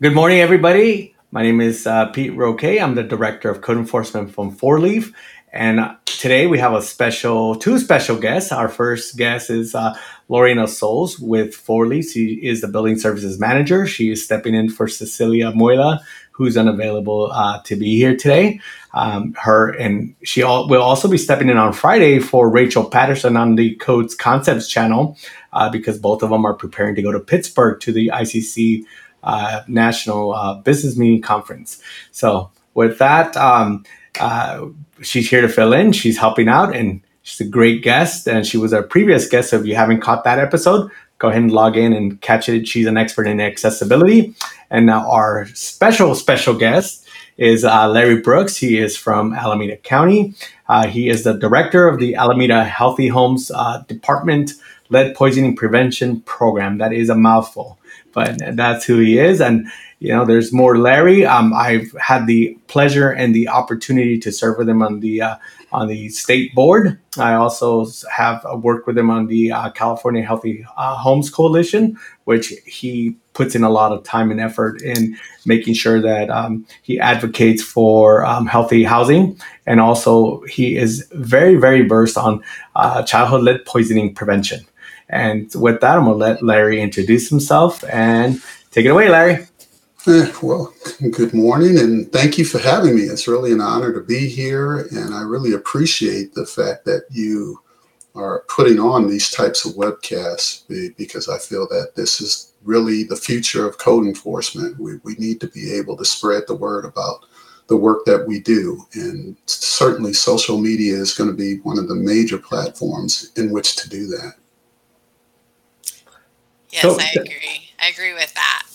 Good morning, everybody. My name is uh, Pete Roque. I'm the director of code enforcement from Four Leaf. And today we have a special, two special guests. Our first guest is uh, Lorena Souls with Four Leaf. She is the building services manager. She is stepping in for Cecilia Muela, who's unavailable uh, to be here today. Um, her and she all, will also be stepping in on Friday for Rachel Patterson on the Codes Concepts channel uh, because both of them are preparing to go to Pittsburgh to the ICC uh, National uh, Business Meeting Conference. So with that, um, uh, she's here to fill in. She's helping out, and she's a great guest. And she was our previous guest. So if you haven't caught that episode, go ahead and log in and catch it. She's an expert in accessibility. And now our special, special guest is uh, Larry Brooks. He is from Alameda County. Uh, he is the director of the Alameda Healthy Homes uh, Department Lead Poisoning Prevention Program. That is a mouthful but that's who he is. And you know, there's more Larry. Um, I've had the pleasure and the opportunity to serve with him on the uh, on the state board. I also have worked with him on the uh, California Healthy uh, Homes Coalition, which he puts in a lot of time and effort in making sure that um, he advocates for um, healthy housing. And also, he is very, very versed on uh, childhood lead poisoning prevention. And with that, I'm going to let Larry introduce himself and take it away, Larry. Eh, well, good morning and thank you for having me. It's really an honor to be here. And I really appreciate the fact that you are putting on these types of webcasts because I feel that this is really the future of code enforcement. We, we need to be able to spread the word about the work that we do. And certainly social media is going to be one of the major platforms in which to do that. Yes, so, I agree. I agree with that.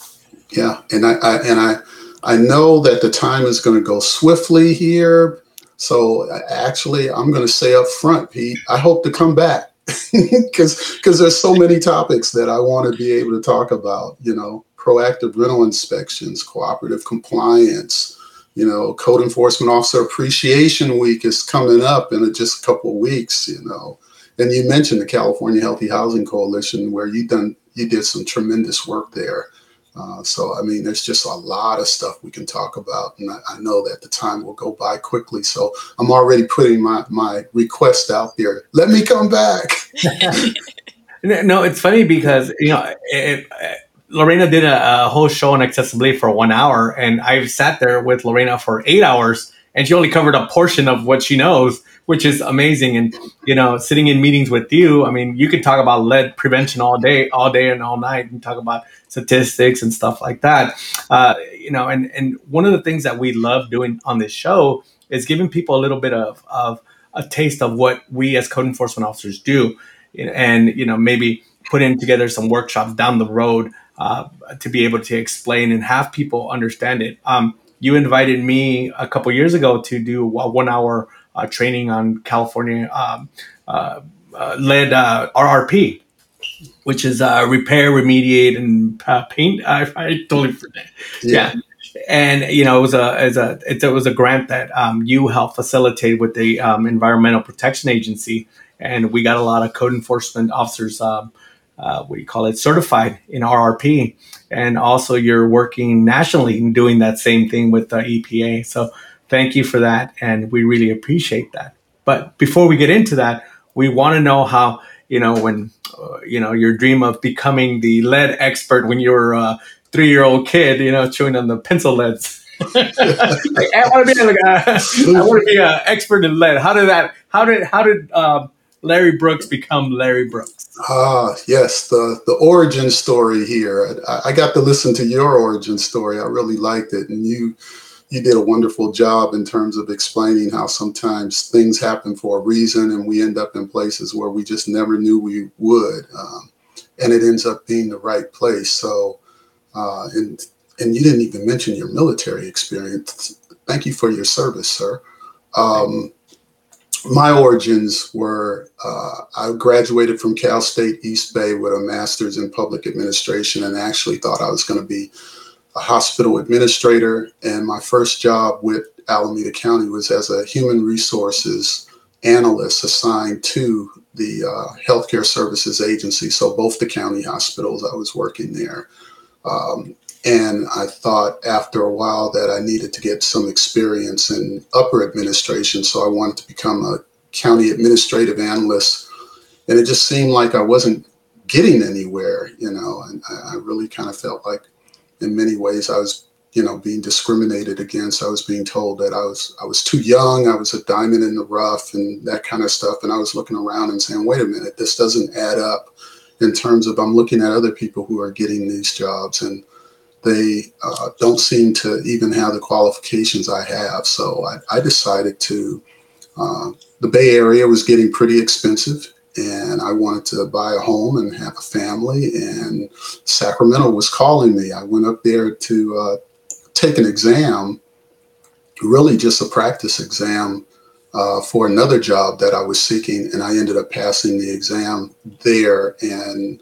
Yeah, and I, I and I I know that the time is going to go swiftly here. So actually, I'm going to say up front, Pete, I hope to come back because because there's so many topics that I want to be able to talk about. You know, proactive rental inspections, cooperative compliance. You know, code enforcement officer appreciation week is coming up in just a couple of weeks. You know, and you mentioned the California Healthy Housing Coalition, where you've done you did some tremendous work there. Uh, so, I mean, there's just a lot of stuff we can talk about, and I, I, know that the time will go by quickly. So, I'm already putting my my request out there. Let me come back. no, it's funny because you know it, it, Lorena did a, a, whole show on accessibility for one hour, and I've sat there with Lorena for eight hours, and she only covered a portion of what she knows which is amazing. And you know, sitting in meetings with you, I mean, you can talk about lead prevention all day, all day and all night, and talk about statistics and stuff like that. Uh, you know, and and one of the things that we love doing on this show is giving people a little bit of of a taste of what we as code enforcement officers do, and you know, maybe putting together some workshops down the road uh, to be able to explain and have people understand it. Um, you invited me a couple years ago to do a one hour uh, training on California um, uh, uh lead uh, RRP, which is uh, repair, remediate, and paint. I, I totally forget. Yeah. yeah. And you know, it was a, it was a, it, was a grant that um, you helped facilitate with the um, Environmental Protection Agency, and we got a lot of code enforcement officers um, uh, what do you call it, certified in RRP. And also, you're working nationally and doing that same thing with the EPA. So Thank you for that. And we really appreciate that. But before we get into that, we want to know how, you know, when, uh, you know, your dream of becoming the lead expert when you were a three year old kid, you know, chewing on the pencil leads. I want to be a, I want to be an expert in lead. How did that? How did how did um, Larry Brooks become Larry Brooks? Ah, yes, the the origin story here. I, I, got to listen to your origin story. I really liked it, and you you did a wonderful job in terms of explaining how sometimes things happen for a reason and we end up in places where we just never knew we would. Um, and it ends up being the right place. So, uh, and, and you didn't even mention your military experience. Thank you for your service, sir. Um, my origins were uh, I graduated from Cal State East Bay with a master's in public administration and actually thought I was going to be a hospital administrator, and my first job with Alameda County was as a human resources analyst assigned to the uh, healthcare services agency. So both the county hospitals, I was working there. Um, and I thought after a while that I needed to get some experience in upper administration. So I wanted to become a county administrative analyst. And it just seemed like I wasn't getting anywhere, you know, and I really kind of felt like in many ways I was, you know, being discriminated against. I was being told that I was I was too young, I was a diamond in the rough and that kind of stuff. And I was looking around and saying, wait a minute, this doesn't add up in terms of I'm looking at other people who are getting these jobs and they uh, don't seem to even have the qualifications I have. So I, I decided to, uh, the Bay Area was getting pretty expensive and I wanted to buy a home and have a family. And Sacramento was calling me. I went up there to uh, take an exam, really just a practice exam uh, for another job that I was seeking. And I ended up passing the exam there and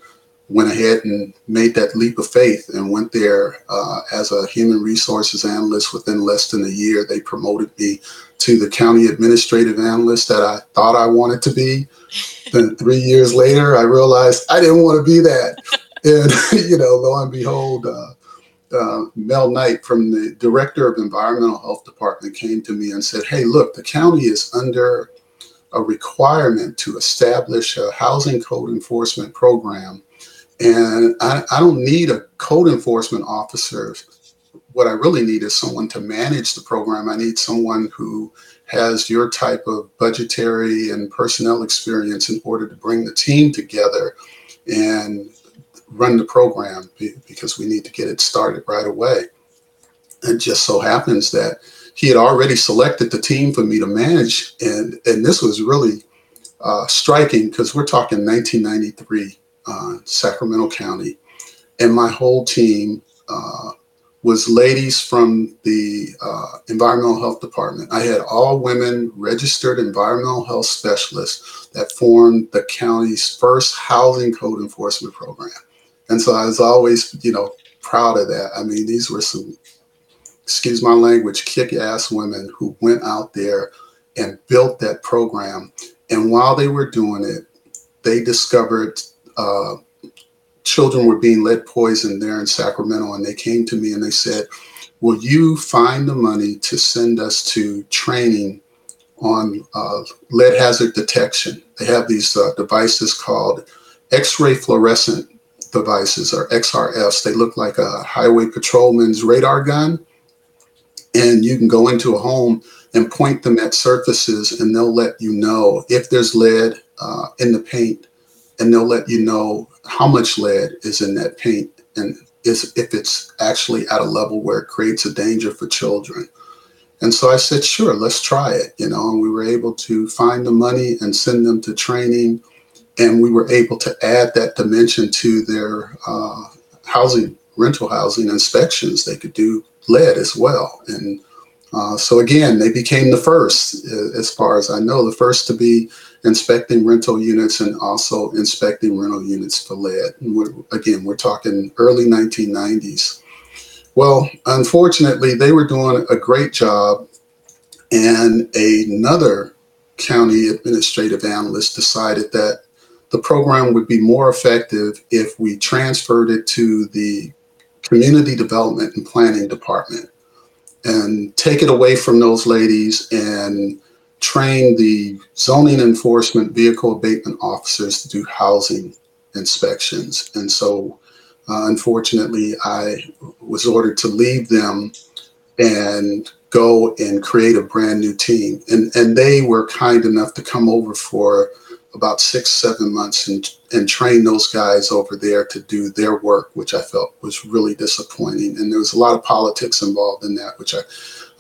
went ahead and made that leap of faith and went there uh, as a human resources analyst within less than a year. They promoted me to the county administrative analyst that I thought I wanted to be. then three years later, I realized I didn't want to be that. And, you know, lo and behold, uh, uh, Mel Knight from the director of environmental health department came to me and said, Hey, look, the county is under a requirement to establish a housing code enforcement program and I, I don't need a code enforcement officer. What I really need is someone to manage the program. I need someone who has your type of budgetary and personnel experience in order to bring the team together and run the program because we need to get it started right away. It just so happens that he had already selected the team for me to manage, and and this was really uh, striking because we're talking 1993 uh, Sacramento County, and my whole team uh, was ladies from the uh, environmental health department. I had all women registered environmental health specialists that formed the county's first housing code enforcement program. And so I was always, you know, proud of that. I mean, these were some, excuse my language, kick ass women who went out there and built that program. And while they were doing it, they discovered uh, children were being lead poisoned there in Sacramento, and they came to me and they said, "Will you find the money to send us to training on uh, lead hazard detection?" They have these uh, devices called X-ray fluorescent devices or XRFs. They look like a highway patrolman's radar gun, and you can go into a home and point them at surfaces, and they'll let you know if there's lead uh, in the paint and they'll let you know how much lead is in that paint and is if it's actually at a level where it creates a danger for children. And so I said, sure, let's try it. You know, and we were able to find the money and send them to training. And we were able to add that dimension to their uh, housing, rental housing inspections. They could do lead as well. And uh, so again, they became the first, as far as I know, the first to be inspecting rental units and also inspecting rental units for lead. We're, again, we're talking early 1990s. Well, unfortunately, they were doing a great job, and another county administrative analyst decided that the program would be more effective if we transferred it to the community development and planning department and take it away from those ladies and train the zoning enforcement vehicle abatement officers to do housing inspections. And so, uh, unfortunately, I was ordered to leave them and go and create a brand new team. And, and they were kind enough to come over for about six, seven months and, and train those guys over there to do their work, which I felt was really disappointing. And there was a lot of politics involved in that, which I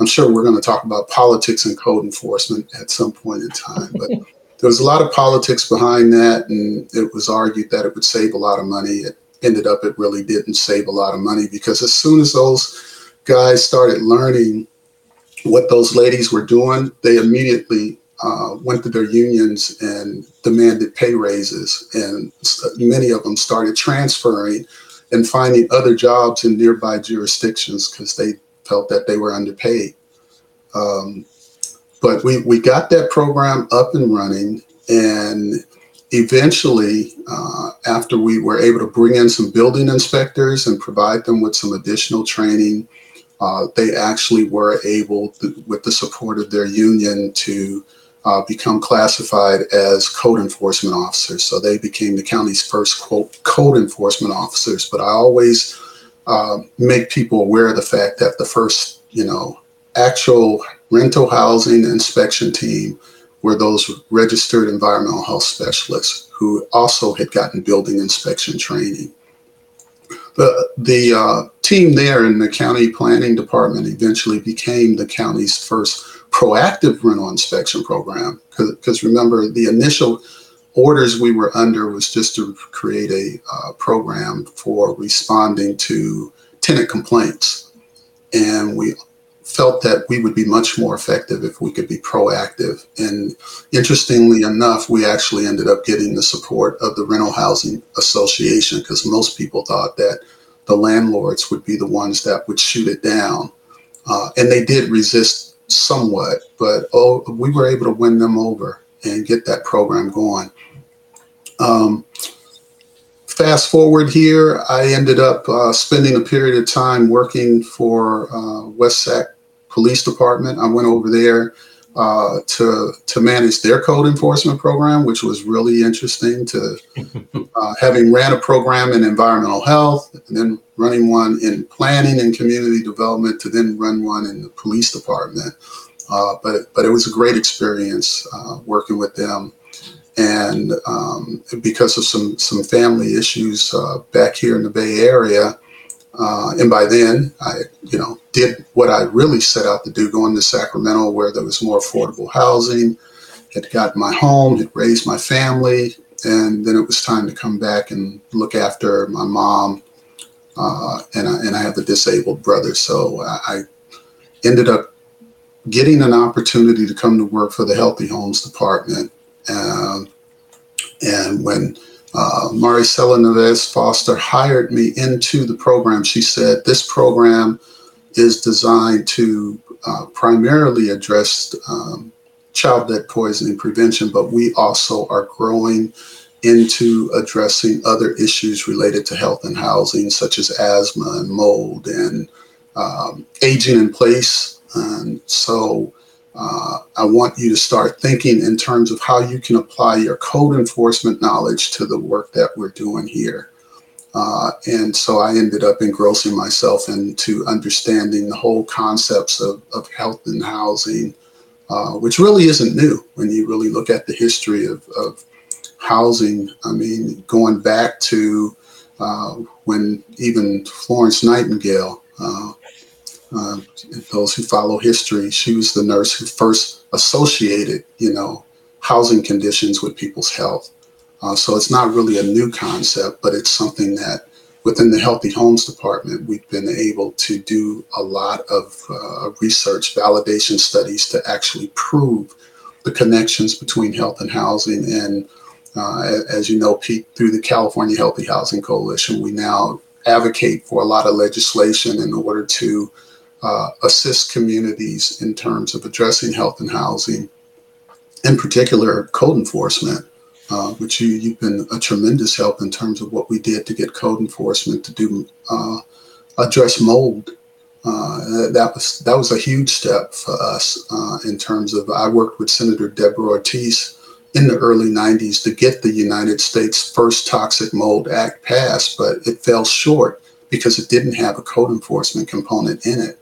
I'm sure we're going to talk about politics and code enforcement at some point in time, but there was a lot of politics behind that, and it was argued that it would save a lot of money. It ended up it really didn't save a lot of money because as soon as those guys started learning what those ladies were doing, they immediately uh, went to their unions and demanded pay raises, and many of them started transferring and finding other jobs in nearby jurisdictions because they felt that they were underpaid. Um, but we, we got that program up and running, and eventually, uh, after we were able to bring in some building inspectors and provide them with some additional training, uh, they actually were able, to, with the support of their union, to uh, become classified as code enforcement officers. So they became the county's first quote code enforcement officers. But I always uh, make people aware of the fact that the first, you know, actual rental housing inspection team were those registered environmental health specialists who also had gotten building inspection training. The, the uh, team there in the county planning department eventually became the county's first proactive rental inspection program. Because remember, the initial orders we were under was just to create a uh, program for responding to tenant complaints. And we felt that we would be much more effective if we could be proactive. And interestingly enough, we actually ended up getting the support of the Rental Housing Association because most people thought that the landlords would be the ones that would shoot it down. Uh, and they did resist somewhat, but oh, we were able to win them over and get that program going. Um, fast forward here, I ended up uh, spending a period of time working for uh, West Sac Police Department. I went over there uh, to to manage their code enforcement program, which was really interesting. To uh, having ran a program in environmental health, and then running one in planning and community development, to then run one in the police department. Uh, but but it was a great experience uh, working with them, and um, because of some some family issues uh, back here in the Bay Area. Uh, and by then, I, you know, did what I really set out to do, going to Sacramento where there was more affordable housing, had got my home, had raised my family, and then it was time to come back and look after my mom, uh, and I, and I have a disabled brother, so I ended up getting an opportunity to come to work for the Healthy Homes Department, um, and when uh, Maricela Neves Foster hired me into the program. She said, This program is designed to uh, primarily address um, child lead poisoning prevention, but we also are growing into addressing other issues related to health and housing, such as asthma and mold and um, aging in place. And so uh, I want you to start thinking in terms of how you can apply your code enforcement knowledge to the work that we're doing here. Uh, and so I ended up engrossing myself into understanding the whole concepts of, of health and housing, uh, which really isn't new when you really look at the history of, of housing. I mean, going back to uh, when even Florence Nightingale uh, those who follow history, she was the nurse who first associated, you know, housing conditions with people's health. Uh, so it's not really a new concept, but it's something that within the Healthy Homes Department, we've been able to do a lot of uh, research, validation studies to actually prove the connections between health and housing. And uh, as you know, Pete, through the California Healthy Housing Coalition, we now advocate for a lot of legislation in order to uh, assist communities in terms of addressing health and housing, in particular code enforcement, uh, which you, have been a tremendous help in terms of what we did to get code enforcement to do uh, address mold. Uh, that was that was a huge step for us uh, in terms of. I worked with Senator Deborah Ortiz in the early 90s to get the United States first Toxic Mold Act passed, but it fell short because it didn't have a code enforcement component in it.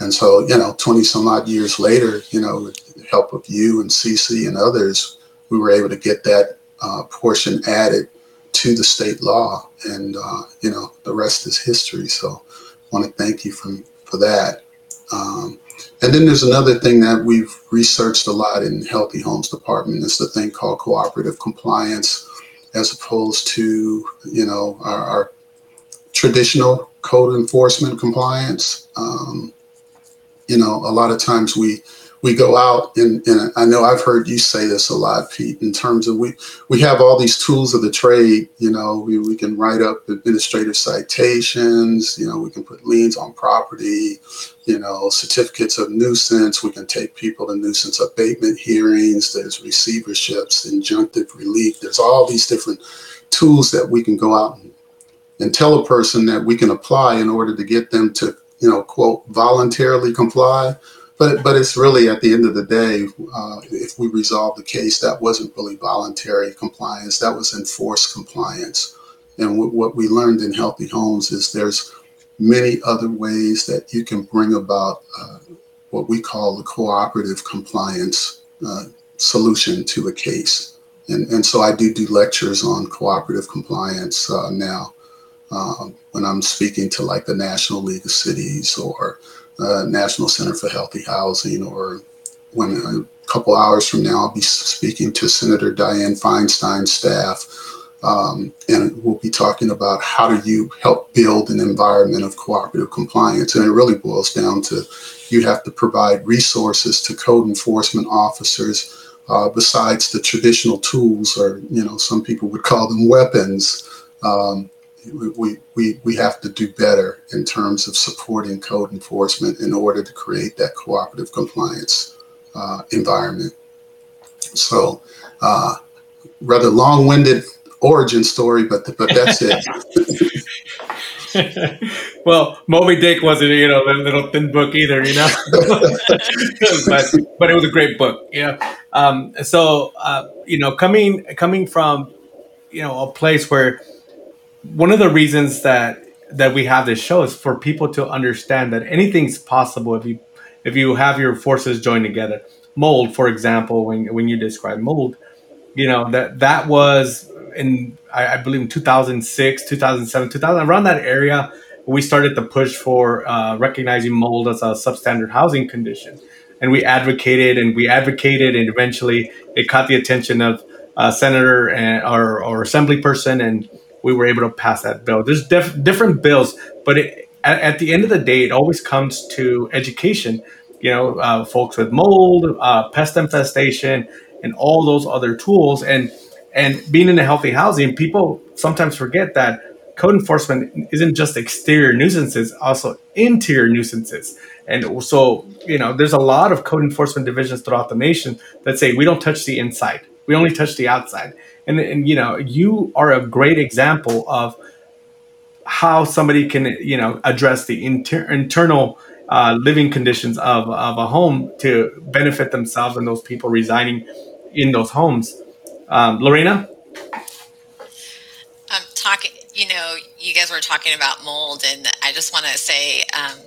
And so, you know, 20 some odd years later, you know, with the help of you and CC and others, we were able to get that uh, portion added to the state law. And, uh, you know, the rest is history. So I want to thank you for, for that. Um, and then there's another thing that we've researched a lot in Healthy Homes Department. is the thing called cooperative compliance, as opposed to, you know, our, our traditional code enforcement compliance. Um, you know, a lot of times we we go out and, and I know I've heard you say this a lot, Pete, in terms of we we have all these tools of the trade. You know, we, we can write up administrative citations. You know, we can put liens on property. You know, certificates of nuisance. We can take people to nuisance abatement hearings. There's receiverships, injunctive relief. There's all these different tools that we can go out and, and tell a person that we can apply in order to get them to, you know, quote, voluntarily comply but but it's really at the end of the day, uh, if we resolve the case, that wasn't really voluntary compliance. That was enforced compliance. And w- what we learned in Healthy Homes is there's many other ways that you can bring about uh, what we call the cooperative compliance uh, solution to a case. And, and so I do do lectures on cooperative compliance uh, now um, when I'm speaking to like the National League of Cities or uh, National Center for Healthy Housing, or when a couple hours from now, I'll be speaking to Senator Dianne Feinstein's staff. Um, and we'll be talking about how do you help build an environment of cooperative compliance. And it really boils down to you have to provide resources to code enforcement officers uh, besides the traditional tools, or you know, some people would call them weapons. Um, we, we, we have to do better in terms of supporting code enforcement in order to create that cooperative compliance uh, environment. So, uh, rather long-winded origin story, but but that's it. well, Moby Dick wasn't you know a little thin book either, you know, but but it was a great book, yeah. Um, so uh, you know, coming coming from you know a place where one of the reasons that that we have this show is for people to understand that anything's possible if you if you have your forces joined together. Mold, for example, when when you describe mold, you know that that was in I, I believe in 2006, 2007, 2000 around that area. We started to push for uh, recognizing mold as a substandard housing condition, and we advocated and we advocated, and eventually it caught the attention of a senator and or, or assembly person and we were able to pass that bill. There's def- different bills, but it, at, at, the end of the day, it always comes to education. You know, uh, folks with mold, uh, pest infestation, and all those other tools. And and being in a healthy housing, people sometimes forget that code enforcement isn't just exterior nuisances, also interior nuisances. And so, you know, there's a lot of code enforcement divisions throughout the nation that say we don't touch the inside, we only touch the outside. And, and you know you are a great example of how somebody can you know address the inter- internal uh, living conditions of, of a home to benefit themselves and those people residing in those homes. Um, lorena? I'm talking you know you guys were talking about mold and i just want to say um,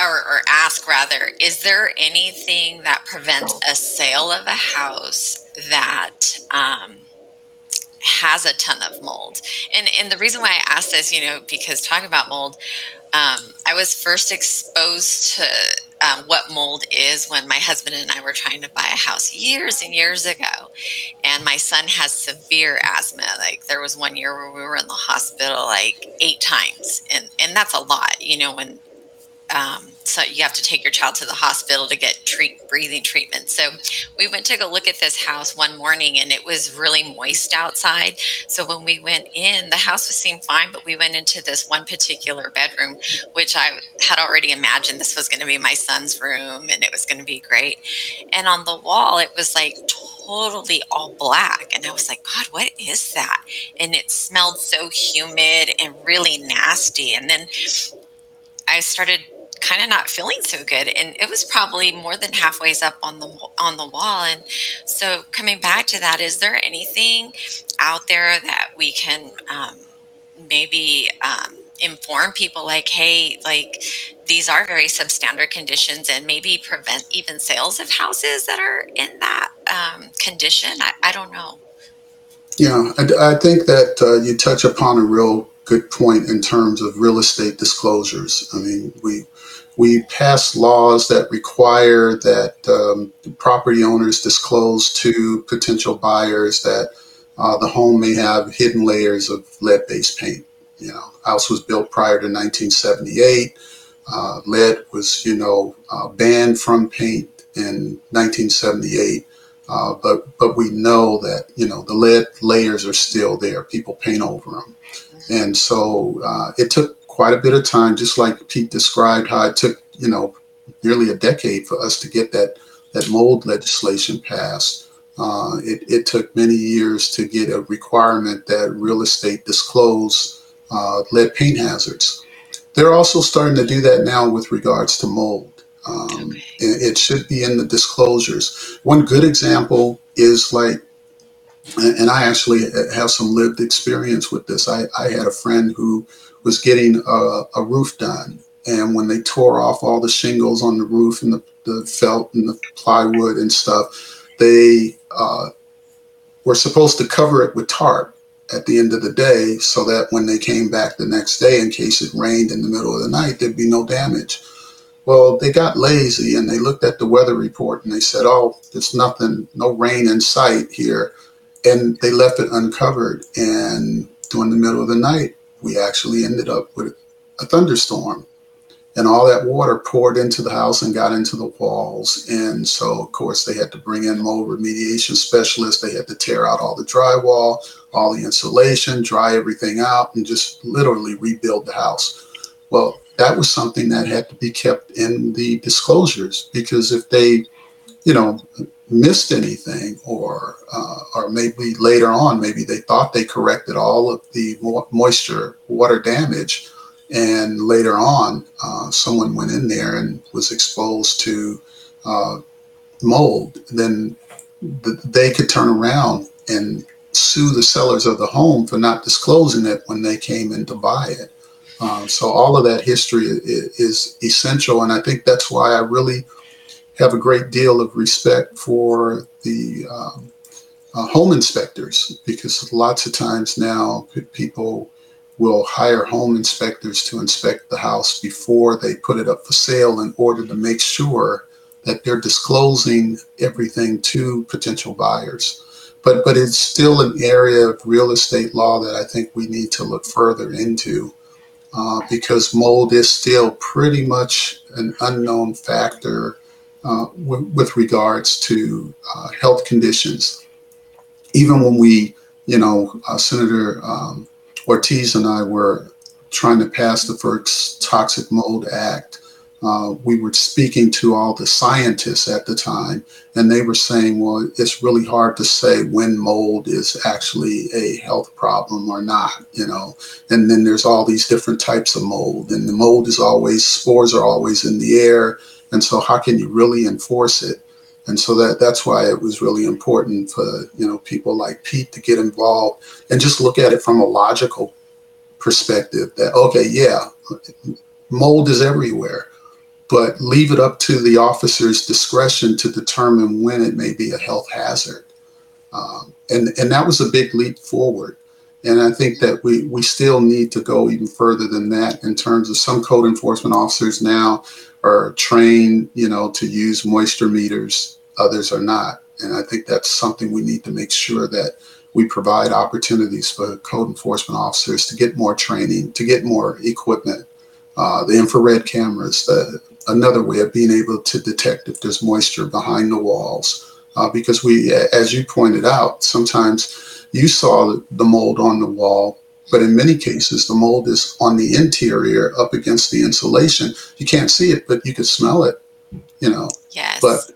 or, or, ask rather, is there anything that prevents a sale of a house that um, has a ton of mold? And and the reason why I ask this, you know, because talking about mold, um, I was first exposed to um, what mold is when my husband and I were trying to buy a house years and years ago. And my son has severe asthma. Like there was one year where we were in the hospital like eight times. And, and that's a lot, you know, when um, so you have to take your child to the hospital to get treat breathing treatment. So we went to go look at this house one morning and it was really moist outside. So when we went in, the house was seemed fine, but we went into this one particular bedroom, which I had already imagined this was going to be my son's room and it was going to be great. And on the wall, it was like totally all black. And I was like, God, what is that? And it smelled so humid and really nasty. And then I started kind of not feeling so good and it was probably more than halfway up on the on the wall and so coming back to that is there anything out there that we can um, maybe um, inform people like hey like these are very substandard conditions and maybe prevent even sales of houses that are in that um, condition? I, I, don't know. Yeah i, I think that uh, you touch upon a real good point in terms of real estate disclosures. I mean we we passed laws that require that um, property owners disclose to potential buyers that uh, the home may have hidden layers of lead-based paint. You know, house was built prior to 1978. Uh, lead was, you know, uh, banned from paint. in 1978. Uh, but but we know that you know the lead layers are still there. People paint over them, and so uh, it took quite a bit of time. Just like Pete described, how it took you know nearly a decade for us to get that that mold legislation passed. Uh, it, it, took many years to get a requirement that real estate disclose uh, lead paint hazards. They're also starting to do that now with regards to mold. Um, okay. it, should be in the disclosures. One good example is like, and I actually have some lived experience with this. I, I had a friend who was getting a, a, roof done, and when they tore off all the shingles on the roof and the, the felt and the plywood and stuff, they uh, were supposed to cover it with tarp at the end of the day so that when they came back the next day, in case it rained in the middle of the night, there'd be no damage. Well, they got lazy and they looked at the weather report and they said, oh, there's nothing, no rain in sight here. And they left it uncovered. And during the middle of the night, we actually ended up with a thunderstorm. And all that water poured into the house and got into the walls. And so, of course, they had to bring in mold remediation specialists. They had to tear out all the drywall, all the insulation, dry everything out, and just literally rebuild the house. Well, that was something that had to be kept in the disclosures because if they, you know, missed anything or uh, or maybe later on maybe they thought they corrected all of the moisture water damage. And later on uh, someone went in there and was exposed to uh, mold. Then th- they could turn around and sue the sellers of the home for not disclosing it when they came in to buy it. Um, so all of that history is, is, essential, and I think that's why I really have a great deal of respect for the um, uh, home inspectors because lots of times now people will hire home inspectors to inspect the house before they put it up for sale in order to make sure that they're disclosing everything to potential buyers. But but it's still an area of real estate law that I think we need to look further into uh, because mold is still pretty much an unknown factor uh, w- with regards to uh, health conditions. Even when we, you know, uh, Senator um, Ortiz and I were trying to pass the first Toxic Mold Act, uh, we were speaking to all the scientists at the time, and they were saying, well, it's really hard to say when mold is actually a health problem or not, you know. And then there's all these different types of mold, and the mold is always, spores are always in the air. And so, how can you really enforce it? And so that that's why it was really important for you know people like Pete to get involved and just look at it from a logical perspective. That okay, yeah, mold is everywhere but leave it up to the officer's discretion to determine when it may be a health hazard. Um, and, and that was a big leap forward. And I think that we, we still need to go even further than that in terms of some code enforcement officers now are trained, you know, to use moisture meters, others are not. And I think that's something we need to make sure that we provide opportunities for code enforcement officers to get more training, to get more equipment, uh, the infrared cameras, the another way of being able to detect if there's moisture behind the walls. Uh, because we, as you pointed out, sometimes you saw the mold on the wall, but in many cases, the mold is on the interior up against the insulation. You can't see it, but you can smell it, you know. Yes. But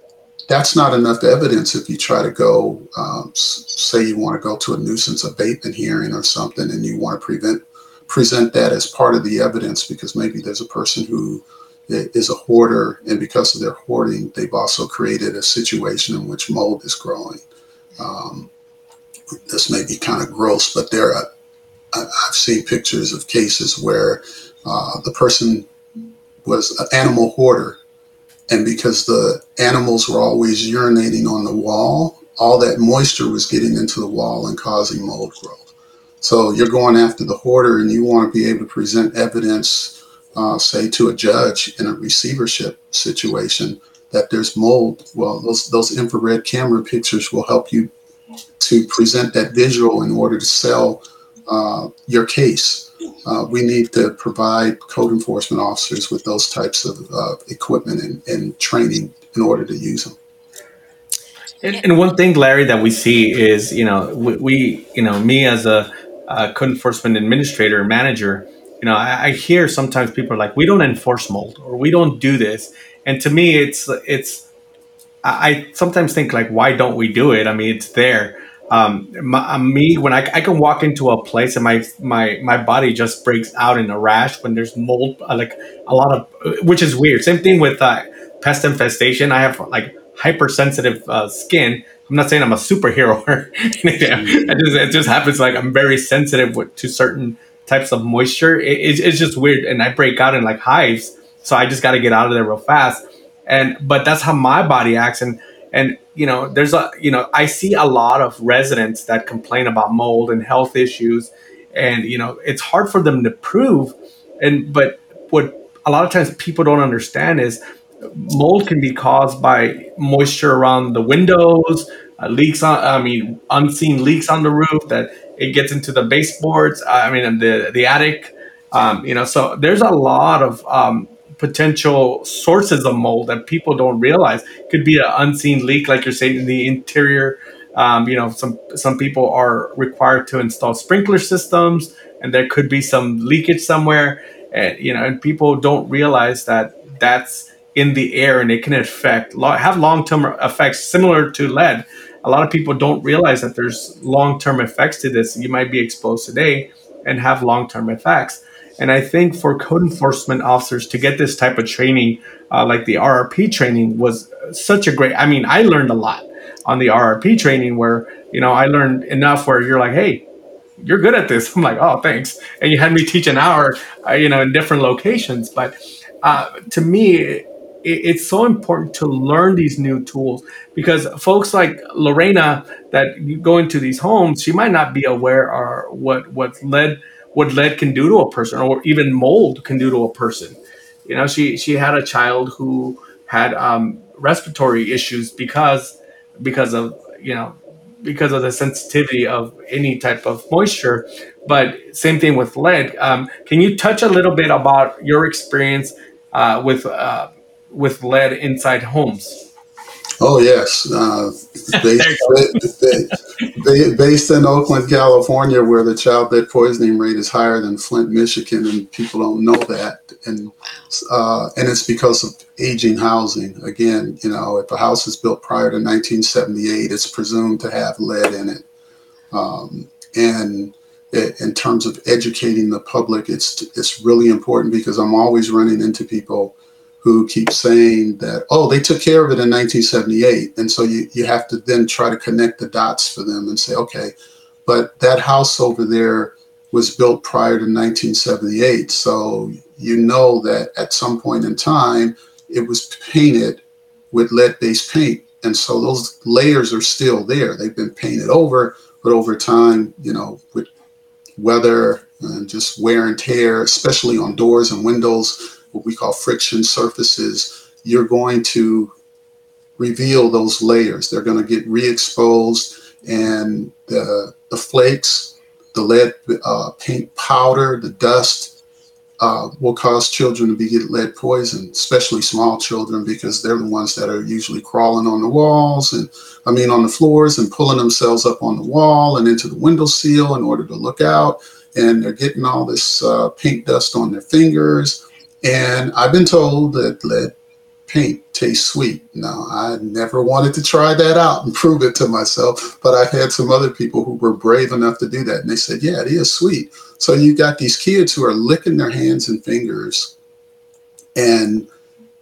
that's not enough evidence if you try to go, um, say you want to go to a nuisance abatement hearing or something and you want to prevent present that as part of the evidence because maybe there's a person who is a hoarder, and because of their hoarding, they've also created a situation in which mold is growing. Um, this may be kind of gross, but there are, I've seen pictures of cases where uh, the person was an animal hoarder, and because the animals were always urinating on the wall, all that moisture was getting into the wall and causing mold growth. So you're going after the hoarder, and you want to be able to present evidence uh, say to a judge in a receivership situation that there's mold, well, those those infrared camera pictures will help you to present that visual in order to sell uh, your case. uh, we need to provide code enforcement officers with those types of uh, equipment and, and training in order to use them. And, and, one thing, Larry, that we see is, you know, we, we you know, me as a, a, code enforcement administrator, manager, you know, I, I, hear sometimes people are like, we don't enforce mold or we don't do this. And to me, it's, it's, I, I sometimes think like, why don't we do it? I mean, it's there. Um, my, uh, me, when I, I can walk into a place and my, my, my body just breaks out in a rash when there's mold, uh, like a lot of, which is weird. Same thing with, uh, pest infestation. I have like hypersensitive uh, skin. I'm not saying I'm a superhero. it, just, it just happens like I'm very sensitive with, to certain types of moisture. It, it, it's just weird, and I break out in like hives. So I just got to get out of there real fast. And but that's how my body acts. And and you know, there's a you know, I see a lot of residents that complain about mold and health issues, and you know, it's hard for them to prove. And but what a lot of times people don't understand is mold can be caused by moisture around the windows, uh, leaks on, I mean, unseen leaks on the roof that it gets into the baseboards. Uh, I mean, the the attic. Um, you know, so there's a lot of um, potential sources of mold that people don't realize. Could be an unseen leak, like you're saying, in the interior. Um, you know, some some people are required to install sprinkler systems, and there could be some leakage somewhere. And you know, and people don't realize that that's in the air and it can affect have long-term effects similar to lead a lot of people don't realize that there's long-term effects to this. You might be exposed today and have long-term effects. And i think for code enforcement officers to get this type of training uh, like the rrp training was such a great i mean i learned a lot on the rrp training where you know i learned enough where you're like hey you're good at this. I'm like oh thanks. And you had me teach an hour uh, you know in different locations. But uh, to me it's so important to learn these new tools because folks like Lorena that go into these homes, she might not be aware or what what lead what lead can do to a person or even mold can do to a person. You know, she she had a child who had um, respiratory issues because because of you know because of the sensitivity of any type of moisture. But same thing with lead. Um, can you touch a little bit about your experience uh, with uh, with lead inside homes? Oh yes, uh, based, based, in Oakland, California, where the child lead poisoning rate is higher than Flint, Michigan, and people don't know that, and uh, and it's because of aging housing. Again, you know, if a house is built prior to 1978, it's presumed to have lead in it, um, and in terms of educating the public, it's it's really important because I'm always running into people who keep saying that, oh, they took care of it in 1978. And so you, you have to then try to connect the dots for them and say, okay, but that house over there was built prior to 1978. So you know that at some point in time, it was painted with lead based paint. And so those layers are still there. They've been painted over, but over time, you know, with weather and just wear and tear, especially on doors and windows, what we call friction surfaces, you're going to reveal those layers. They're going to get re-exposed, and the the flakes, the lead uh, paint powder, the dust uh, will cause children to be get lead poisoned, especially small children, because they're the ones that are usually crawling on the walls and I mean on the floors and pulling themselves up on the wall and into the window sill in order to look out. And they're getting all this uh, paint dust on their fingers and I've been told that lead paint tastes sweet. Now, I never wanted to try that out and prove it to myself, but I've had some other people who were brave enough to do that. And they said, yeah, it is sweet. So you got these kids who are licking their hands and fingers and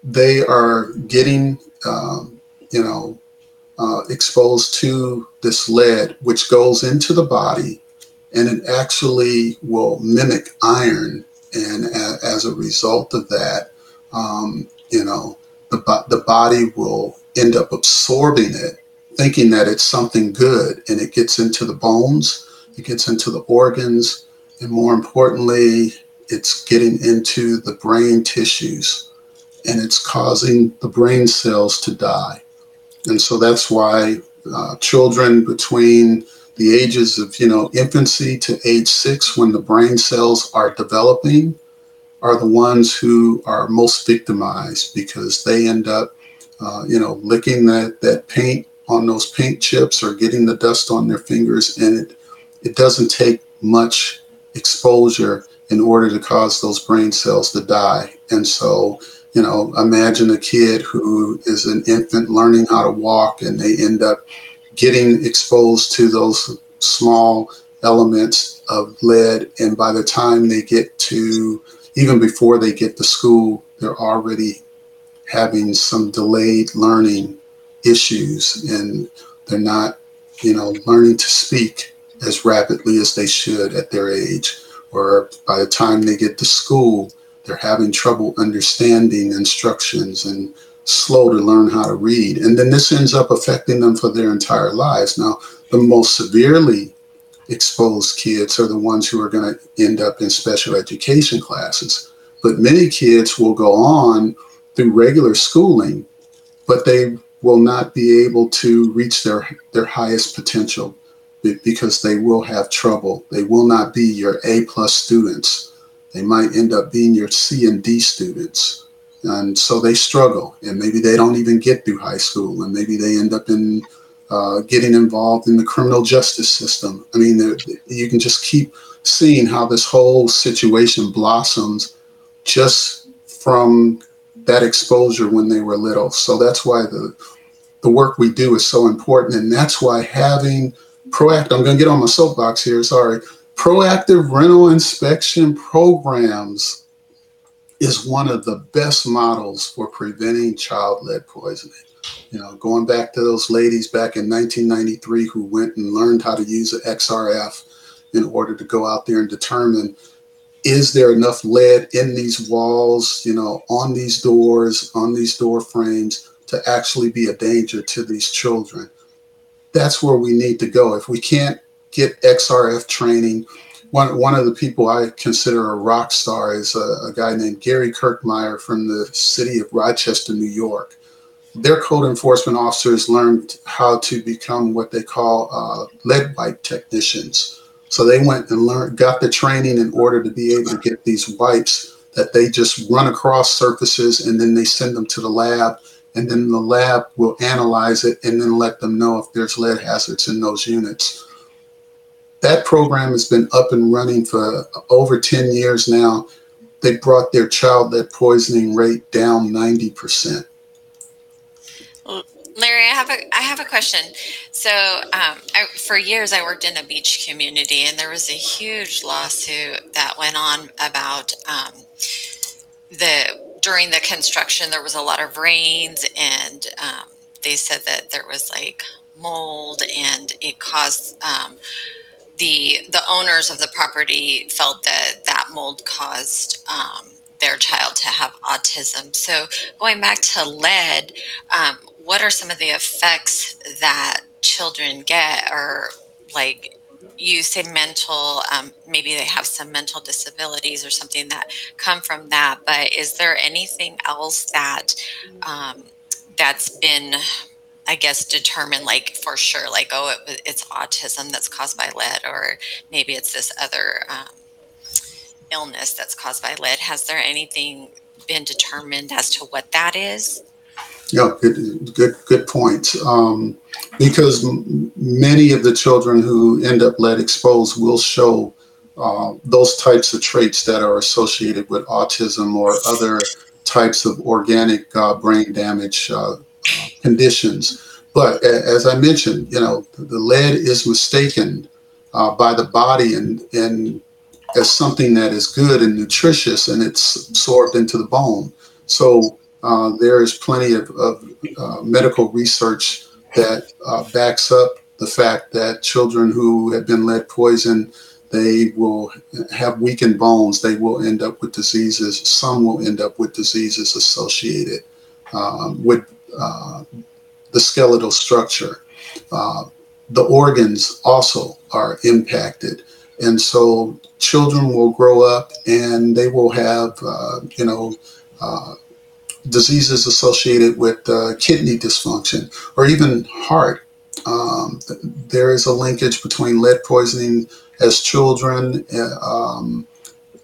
they are getting, um, you know, uh, exposed to this lead, which goes into the body and it actually will mimic iron and a, as a result of that, um, you know, the, the body will end up absorbing it, thinking that it's something good, and it gets into the bones, it gets into the organs, and more importantly, it's getting into the brain tissues, and it's causing the brain cells to die. And so that's why uh, children between the ages of you know infancy to age six when the brain cells are developing are the ones who are most victimized because they end up uh, you know licking that that paint on those paint chips or getting the dust on their fingers. And it it doesn't take much exposure in order to cause those brain cells to die. And so you know imagine a kid who is an infant learning how to walk and they end up getting exposed to those small elements of lead. And by the time they get to, even before they get to school, they're already having some delayed learning issues and they're not, you know, learning to speak as rapidly as they should at their age. Or by the time they get to school, they're having trouble understanding instructions and slow to learn how to read. And then this ends up affecting them for their entire lives. Now, the most severely exposed kids are the ones who are going to end up in special education classes. But many kids will go on through regular schooling, but they will not be able to reach their, their highest potential because they will have trouble. They will not be your A plus students. They might end up being your C and D students and so they struggle and maybe they don't even get through high school and maybe they end up in uh, getting involved in the criminal justice system. I mean you can just keep seeing how this whole situation blossoms just from that exposure when they were little. So that's why the the work we do is so important and that's why having proactive i'm going to get on my soapbox here sorry proactive rental inspection programs is one of the best models for preventing child lead poisoning. You know, going back to those ladies back in 1993 who went and learned how to use an XRF in order to go out there and determine is there enough lead in these walls, you know, on these doors, on these door frames to actually be a danger to these children. That's where we need to go. If we can't get XRF training, one one of the people I consider a rock star is a, a, guy named Gary Kirkmeyer from the city of Rochester, New York. Their code enforcement officers learned how to become what they call uh, lead wipe technicians. So they went and learned, got the training in order to be able to get these wipes that they just run across surfaces and then they send them to the lab and then the lab will analyze it and then let them know if there's lead hazards in those units that program has been up and running for over 10 years now. They brought their child lead poisoning rate down 90%. Larry, I have a I have a question. So, um, I, for years, I worked in a beach community, and there was a huge lawsuit that went on about um, the during the construction. There was a lot of rains, and um, they said that there was like mold, and it caused um, the the owners of the property felt that that mold caused um, their child to have autism. So going back to lead, um, what are some of the effects that children get, or like you say mental um, maybe they have some mental disabilities or something that come from that but is there anything else that um, that's been I guess determine like for sure like oh it, it's autism that's caused by lead or maybe it's this other um, illness that's caused by lead. Has there anything been determined as to what that is? Yeah, good, good, good point. Um, because m- many of the children who end up lead exposed will show uh, those types of traits that are associated with autism or other types of organic uh, brain damage uh, conditions. But as I mentioned, you know, the lead is mistaken uh, by the body and, and as something that is good and nutritious and it's absorbed into the bone. So uh, there is plenty of, of uh, medical research that uh, backs up the fact that children who have been lead poisoned they will have weakened bones. They will end up with diseases. Some will end up with diseases associated um, with uh, the skeletal structure. Uh, the organs also are impacted. And so children will grow up and they will have, uh, you know, uh, diseases associated with uh, kidney dysfunction or even heart Um, there is a linkage between lead poisoning as children um,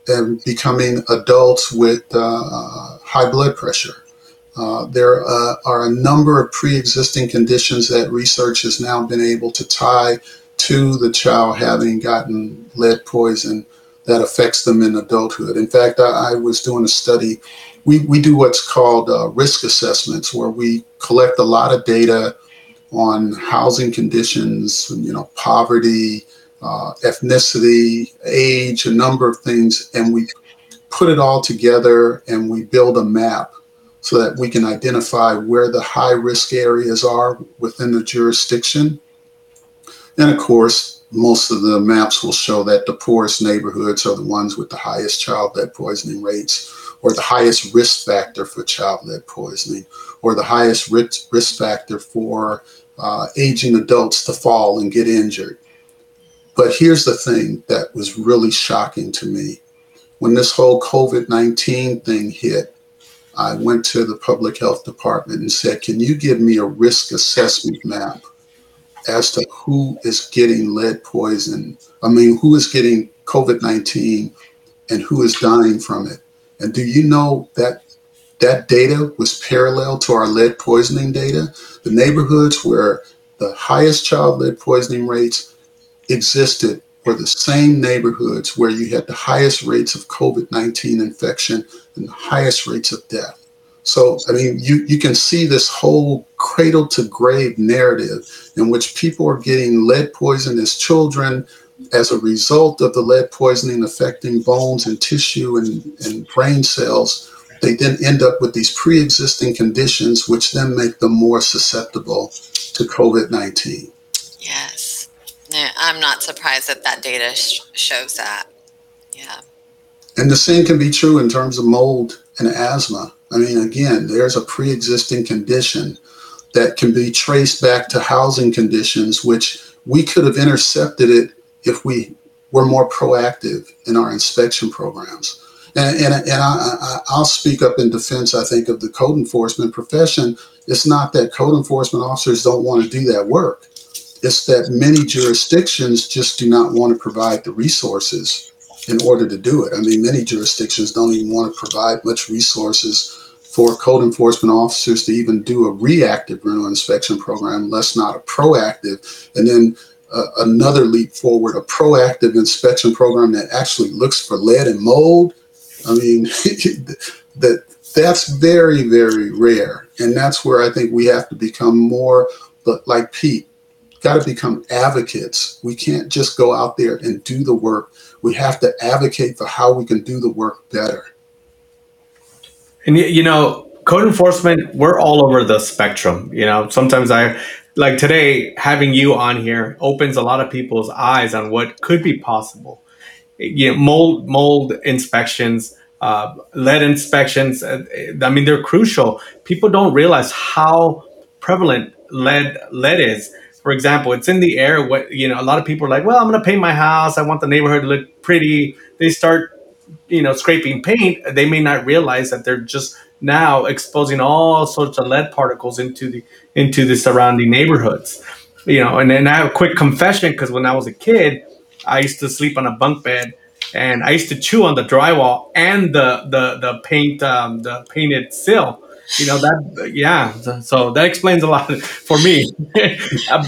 and becoming adults with high blood pressure. Uh, there uh, are a number of pre-existing conditions that research has now been able to tie to the child having gotten lead poison that affects them in adulthood. In fact, I, I was doing a study. We, we do what's called uh, risk assessments, where we collect a lot of data on housing conditions, you know, poverty, uh, ethnicity, age, a number of things, and we put it all together and we build a map so that we can identify where the high risk areas are within the jurisdiction. And of course, most of the maps will show that the poorest neighborhoods are the ones with the highest child lead poisoning rates or the highest risk factor for child lead poisoning or the highest risk factor for uh, aging adults to fall and get injured. But here's the thing that was really shocking to me. When this whole COVID 19 thing hit, I went to the public health department and said, Can you give me a risk assessment map as to who is getting lead poison? I mean, who is getting COVID 19 and who is dying from it? And do you know that that data was parallel to our lead poisoning data? The neighborhoods where the highest child lead poisoning rates existed were the same neighborhoods where you had the highest rates of COVID 19 infection and the highest rates of death. So, I mean, you, you can see this whole cradle to grave narrative in which people are getting lead poison as children as a result of the lead poisoning affecting bones and tissue and, and brain cells. They then end up with these pre existing conditions, which then make them more susceptible to COVID 19. Yes. Yeah, I'm not surprised that that data sh- shows that. Yeah. And the same can be true in terms of mold and asthma. I mean, again, there's a pre existing condition that can be traced back to housing conditions, which we could have intercepted it if we were more proactive in our inspection programs. And, and, and I, will speak up in defense, I think, of the code enforcement profession. It's not that code enforcement officers don't want to do that work. It's that many jurisdictions just do not want to provide the resources in order to do it. I mean, many jurisdictions don't even want to provide much resources for code enforcement officers to even do a reactive rental inspection program, less not a proactive. And then uh, another leap forward, a proactive inspection program that actually looks for lead and mold. I mean, that that's very, very rare. And that's where I think we have to become more but like Pete, got to become advocates. We can't just go out there and do the work. We have to advocate for how we can do the work better. And you know, code enforcement, we're all over the spectrum. You know, sometimes I like today having you on here opens a lot of people's eyes on what could be possible. You know, mold mold inspections, uh, lead inspections. Uh, I mean, they're crucial. People don't realize how prevalent lead lead is for example, it's in the air. What you know, a lot of people are like, "Well, I'm going to paint my house. I want the neighborhood to look pretty." They start, you know, scraping paint. They may not realize that they're just now exposing all sorts of lead particles into the into the surrounding neighborhoods. You know, and then I have a quick confession because when I was a kid, I used to sleep on a bunk bed, and I used to chew on the drywall and the the the paint um, the painted sill you know that yeah so that explains a lot for me.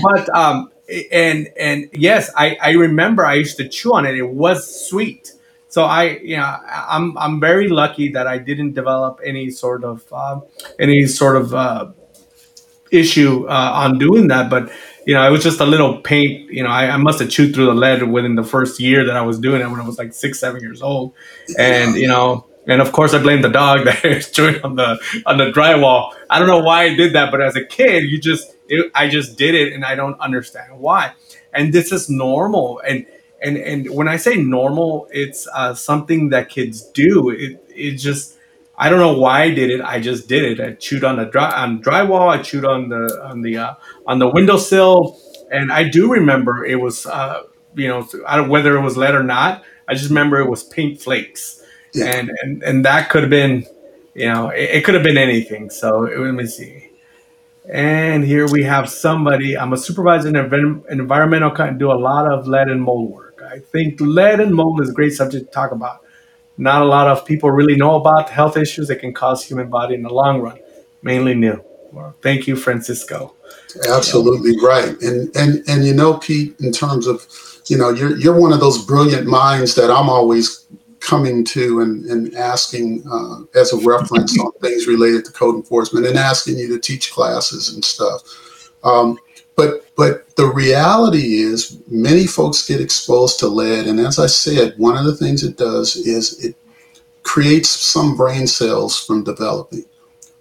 But um and and yes i i remember i used to chew on it. It was sweet. So i you know i'm i'm very lucky that i didn't develop any sort of uh, any sort of uh, issue uh, on doing that. But you know it was just a little paint you know I, I must have chewed through the lead within the first year that i was doing it when i was like six seven years old. And you know and of course, I blame the dog that is chewing on the on the drywall. I don't know why I did that, but as a kid, you just it, I just did it, and I don't understand why. And this is normal. And and and when I say normal, it's uh, something that kids do. It it just I don't know why I did it. I just did it. I chewed on the dry on drywall. I chewed on the on the uh, on the windowsill, and I do remember it was uh, you know I don't whether it was lead or not. I just remember it was paint flakes yeah. and and and that could have been, you know, it, it could have been anything. So let me see. And here we have somebody. I'm a supervisor in env- environmental and do a lot of lead and mold work. I think lead and mold is a great subject to talk about. Not a lot of people really know about the health issues that can cause human body in the long run, mainly new. Well, thank you, Francisco. Absolutely right. And and and you know, Pete, in terms of, you know, you're you're one of those brilliant minds that I'm always coming to and, and asking uh, as a reference on things related to code enforcement and asking you to teach classes and stuff. Um, but but the reality is many folks get exposed to lead. And as i said one of the things it does is it creates some brain cells from developing.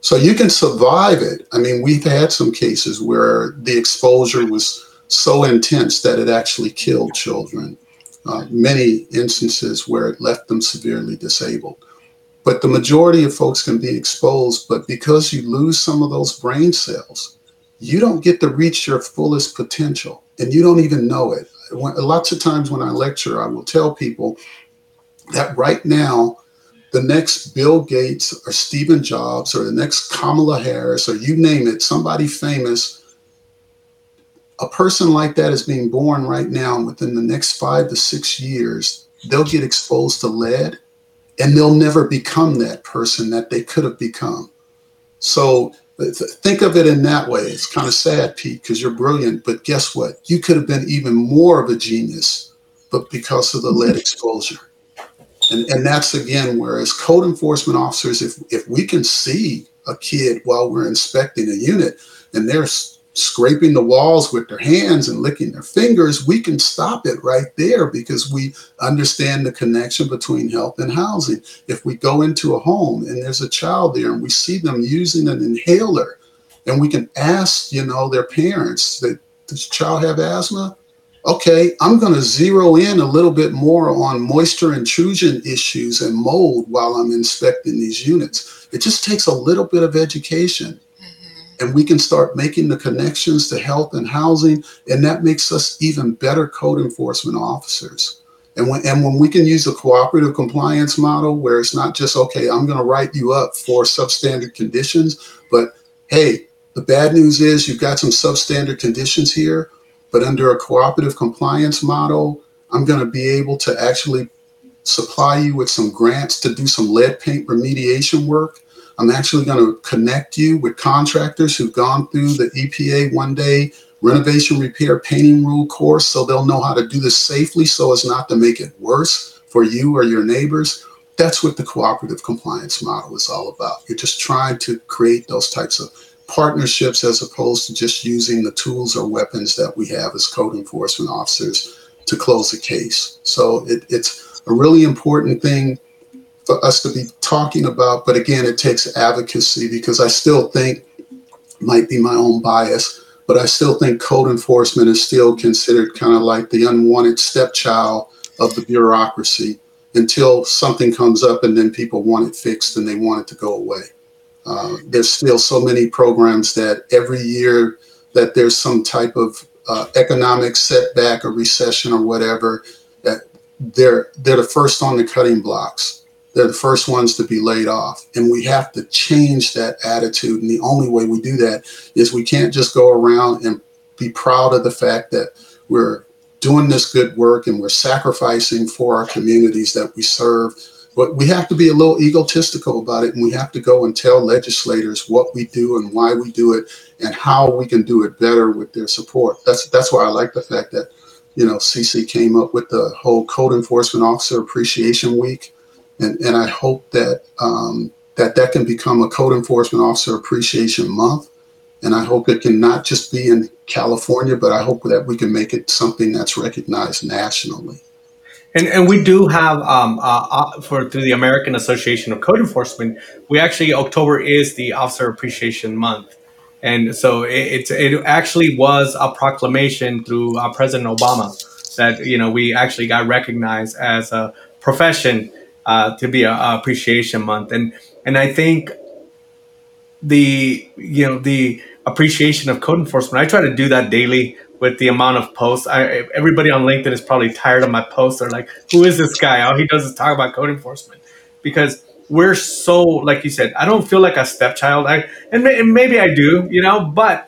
So you can survive it. I mean we've had some cases where the exposure was so intense that it actually killed children uh, many instances where it left them severely disabled but the majority of folks can be exposed but because you lose some of those brain cells you don't get to reach your fullest potential and you don't even know it. When, lots of times when I lecture, I will tell people that right now, the next Bill Gates or Stephen Jobs or the next Kamala Harris or you name it, somebody famous, a person like that is being born right now. Within the next five to six years, they'll get exposed to lead and they'll never become that person that they could have become. So think of it in that way. It's kind of sad, Pete, because you're brilliant, but guess what? You could have been even more of a genius, but because of the lead exposure. And, and that's again where as code enforcement officers, if, if we can see a kid while we're inspecting a unit and they're scraping the walls with their hands and licking their fingers, we can stop it right there because we understand the connection between health and housing. If we go into a home and there's a child there and we see them using an inhaler, and we can ask, you know, their parents that does child have asthma? Okay, I'm going to zero in a little bit more on moisture intrusion issues and mold while I'm inspecting these units. It just takes a little bit of education and we can start making the connections to health and housing and that makes us even better code enforcement officers. And when, and when we can use a cooperative compliance model where it's not just okay i'm going to write you up for substandard conditions but hey the bad news is you've got some substandard conditions here but under a cooperative compliance model i'm going to be able to actually supply you with some grants to do some lead paint remediation work I'm actually going to connect you with contractors who've gone through the EPA one day renovation repair painting rule course so they'll know how to do this safely so as not to make it worse for you or your neighbors. That's what the cooperative compliance model is all about. You're just trying to create those types of partnerships as opposed to just using the tools or weapons that we have as code enforcement officers to close a case. So it, it's a really important thing for us to be talking about. But again, it takes advocacy because I still think, might be my own bias, but I still think code enforcement is still considered kind of like the unwanted stepchild of the bureaucracy until something comes up and then people want it fixed and they want it to go away. Uh, there's still so many programs that every year that there's some type of uh, economic setback or recession or whatever, that they're they're the first on the cutting blocks they're the first ones to be laid off. And we have to change that attitude. And the only way we do that is we can't just go around and be proud of the fact that we're doing this good work and we're sacrificing for our communities that we serve. But we have to be a little egotistical about it and we have to go and tell legislators what we do and why we do it and how we can do it better with their support. That's that's why I like the fact that, you know, CC came up with the whole Code Enforcement Officer Appreciation Week and, and I hope that um, that that can become a code enforcement officer appreciation month. And I hope it can not just be in California, but I hope that we can make it something that's recognized nationally. And, and we do have um, uh, uh, for through the American Association of Code Enforcement, we actually October is the Officer Appreciation Month, and so it, it actually was a proclamation through uh, President Obama that you know we actually got recognized as a profession uh, to be a, a, appreciation month, and and I think the you know the appreciation of code enforcement. I try to do that daily with the amount of posts. I, everybody on LinkedIn is probably tired of my posts. They're like, "Who is this guy? All he does is talk about code enforcement," because we're so like you said i don't feel like a stepchild i and, and maybe i do you know but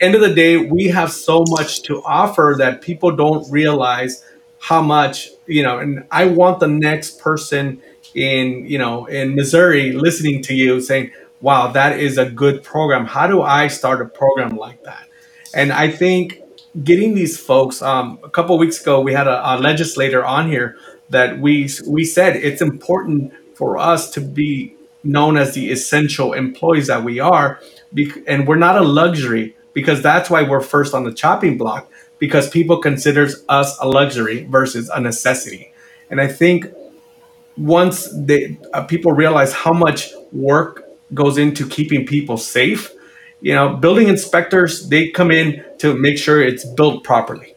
end of the day we have so much to offer that people don't realize how much you know and i want the next person in you know in missouri listening to you saying wow that is a good program. How do i start a program like that? And i think getting these folks um, a couple weeks ago we had a, a legislator on here that we we said it's important for us to be known as the essential employees that we are and we're not a luxury because that's why we're first on the chopping block because people considers us a luxury versus a necessity. And i think once they uh, people realize how much work goes into keeping people safe you know building inspectors they come in to make sure it's built properly.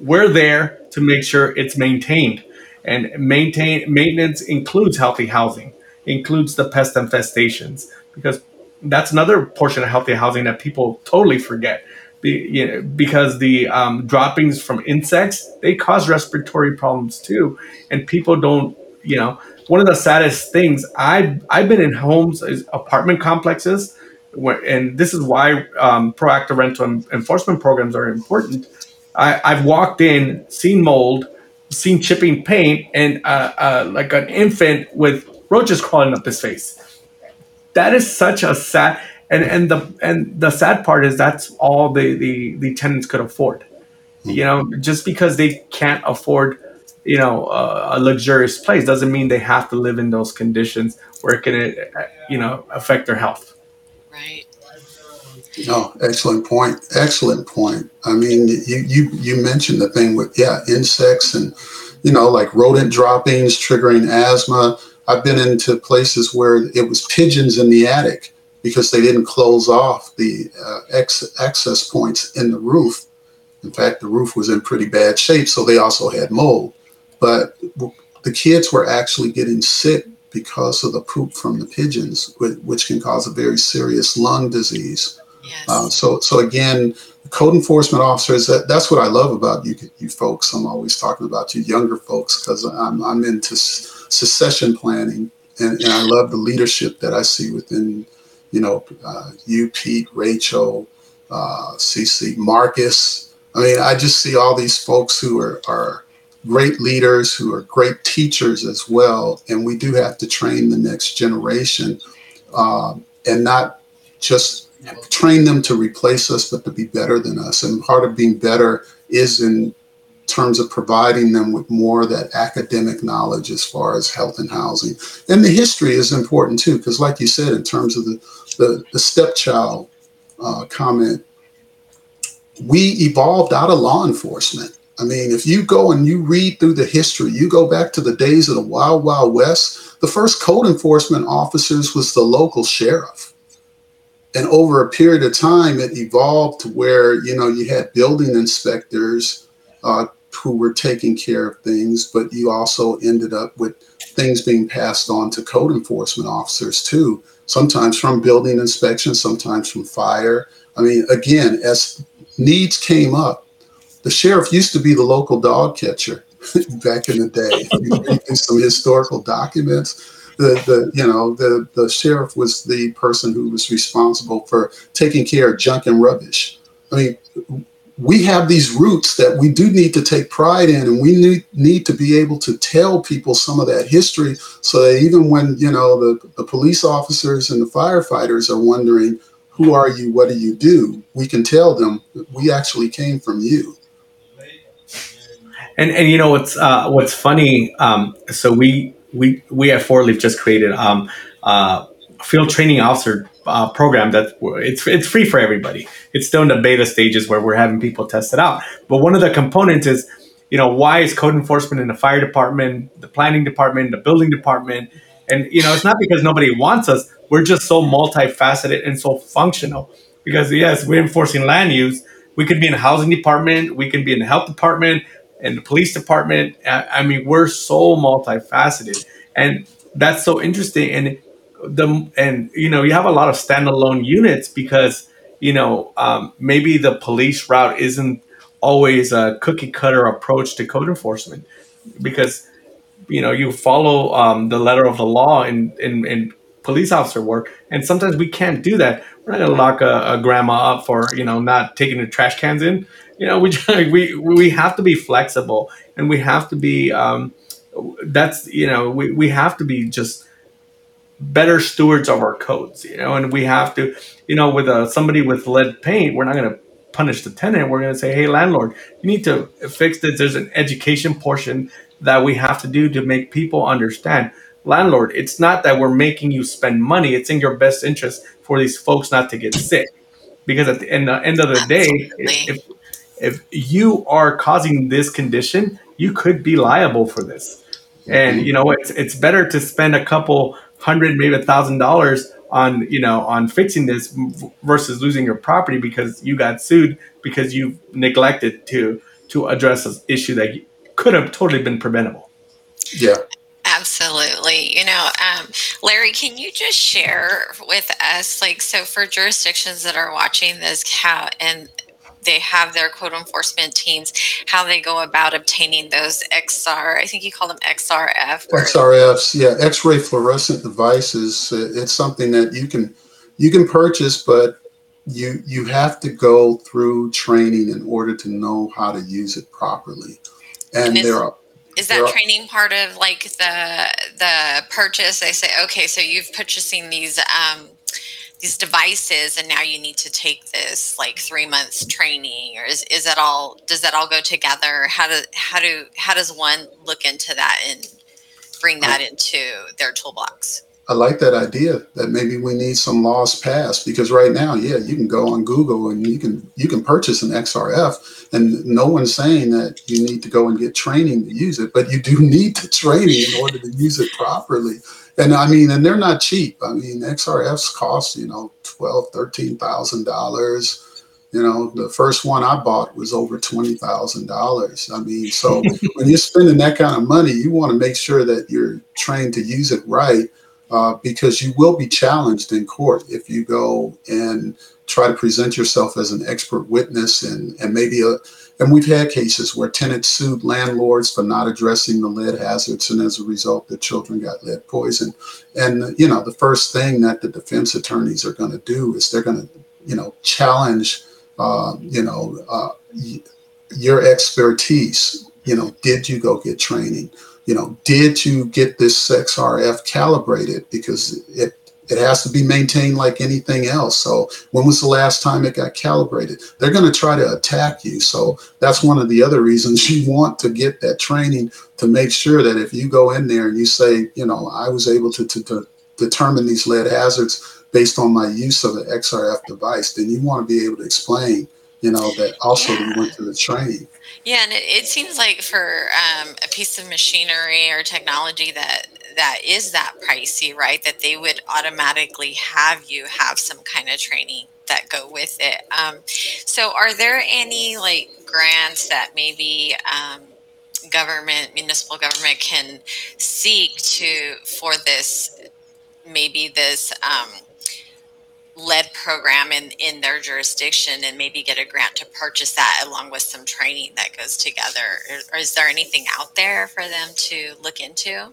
We're there to make sure it's maintained. And maintain maintenance includes healthy housing, includes the pest infestations, because that's another portion of healthy housing that people totally forget. You know, because the um, droppings from insects they cause respiratory problems too, and people don't. You know, one of the saddest things I've I've been in homes, apartment complexes, where, and this is why um, proactive rental enforcement programs are important. I, I've walked in, seen mold, seen chipping paint and uh, uh, like an infant with roaches crawling up his face. That is such a sad and and the and the sad part is that's all the the, the tenants could afford. You know, just because they can't afford, you know, uh, a luxurious place doesn't mean they have to live in those conditions where it can, uh, you know, affect their health. Right. No, excellent point. Excellent point. I mean, you you you mentioned the thing with yeah, insects and you know like rodent droppings triggering asthma. I've been into places where it was pigeons in the attic because they didn't close off the uh, ex- access points in the roof. In fact, the roof was in pretty bad shape, so they also had mold. But the kids were actually getting sick because of the poop from the pigeons, which can cause a very serious lung disease. Yes. Uh, so, so again, code enforcement officers. That, that's what I love about you, you folks. I'm always talking about you younger folks because I'm, I'm into succession planning, and, and I love the leadership that I see within, you know, uh, you, Pete, Rachel, uh, CC, Marcus. I mean, I just see all these folks who are, are great leaders, who are great teachers as well, and we do have to train the next generation, um, and not just train them to replace us, but to be better than us. And part of being better is in terms of providing them with more of that academic knowledge as far as health and housing. And the history is important too, because like you said, in terms of the, the, the stepchild uh, comment, we evolved out of law enforcement. I mean, if you go and you read through the history, you go back to the days of the Wild Wild West, the first code enforcement officers was the local sheriff and over a period of time, it evolved to where you know you had building inspectors uh, who were taking care of things, but you also ended up with things being passed on to code enforcement officers too. Sometimes from building inspection, sometimes from fire. I mean, again, as needs came up, the sheriff used to be the local dog catcher back in the day. Some historical documents the, the you know the the sheriff was the person who was responsible for taking care of junk and rubbish. I mean, we have these roots that we do need to take pride in, and we need need to be able to tell people some of that history, so that even when you know the the police officers and the firefighters are wondering who are you, what do you do, we can tell them we actually came from you. And and you know what's uh, what's funny? Um, so we we we at Four Leaf just created um, uh, field training officer uh, program that it's it's free for everybody. It's still in the beta stages where we're having people test it out. But one of the components is, you know, why is code enforcement in the fire department, the planning department, the building department, and you know, it's not because nobody wants us. We're just so multifaceted and so functional. Because yes, we're enforcing land use. We could be in the housing department. We can be in the health department and the police department. I mean, we're so multifaceted, and that's so interesting. And the and you know, you have a lot of standalone units because you know um, maybe the police route isn't always a cookie cutter approach to code enforcement because you know you follow um, the letter of the law in, in in police officer work, and sometimes we can't do that. We're not gonna lock a, a grandma up for you know not taking the trash cans in. You know, we we we have to be flexible, and we have to be. Um, that's you know we, we have to be just better stewards of our codes you know? And we have to you know with a, somebody with lead paint we're not going to punish the tenant. We're going to say hey landlord you need to fix this. There's an education portion that we have to do to make people understand. Landlord it's not that we're making you spend money. It's in your best interest for these folks not to get sick. Because at the end, the end of the day if if you are causing this condition you could be liable for this. And you know it's it's better to spend a couple hundred maybe a thousand dollars on you know on fixing this versus losing your property because you got sued because you neglected to to address an issue that could have totally been preventable. Yeah. Absolutely. You know um, larry can you just share with us like so for jurisdictions that are watching this how and they have their code enforcement teams, how they go about obtaining those XR. I think you call them XRF. XRFs, yeah, X-ray fluorescent devices. It's something that you can you can purchase, but you you have to go through training in order to know how to use it properly. And, and there are is that training part of like the the purchase? They say, okay, so you've purchasing these um, these devices and now you need to take this like three months training or is, is that all does that all go together? How do how do how does one look into that and bring that into their toolbox? I like that idea that maybe we need some laws passed because right now, yeah, you can go on Google and you can you can purchase an XRF and no one's saying that you need to go and get training to use it, but you do need the training in order to use it properly and I mean, and they're not cheap. I mean, XRFs cost you know twelve, thirteen thousand dollars. You know, the first one I bought was over twenty thousand dollars. I mean, so when you're spending that kind of money, you want to make sure that you're trained to use it right, uh, because you will be challenged in court if you go and try to present yourself as an expert witness and and maybe a and we've had cases where tenants sued landlords for not addressing the lead hazards, and as a result, the children got lead poison. And you know, the first thing that the defense attorneys are going to do is they're going to, you know, challenge, uh, you know, uh, your expertise. You know, did you go get training? You know, did you get this XRF calibrated? Because it it has to be maintained like anything else. So when was the last time it got calibrated? They're going to try to attack you. So that's one of the other reasons you want to get that training to make sure that if you go in there and you say, you know, I was able to, to, to determine these lead hazards based on my use of an XRF device, then you want to be able to explain, you know, that also yeah. went through the training. Yeah, and it, it seems like for um, a piece of machinery or technology that that is that pricey, right? That they would automatically have you have some kind of training that go with it. Um, so, are there any like grants that maybe um, government, municipal government, can seek to for this? Maybe this um, lead program in in their jurisdiction and maybe get a grant to purchase that along with some training that goes together or is there anything out there for them to look into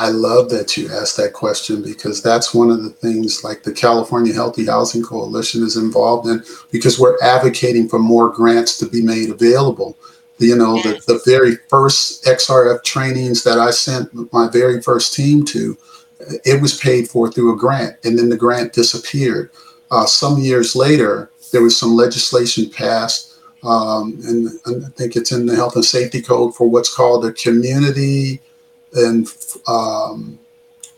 I love that you asked that question because that's one of the things like the California Healthy Housing Coalition is involved in because we're advocating for more grants to be made available. You know, yes. the, the very first XRF trainings that I sent my very first team to, it was paid for through a grant and then the grant disappeared. Uh, some years later, there was some legislation passed, um, and, and, I think it's in the Health and Safety Code for what's called a community and um,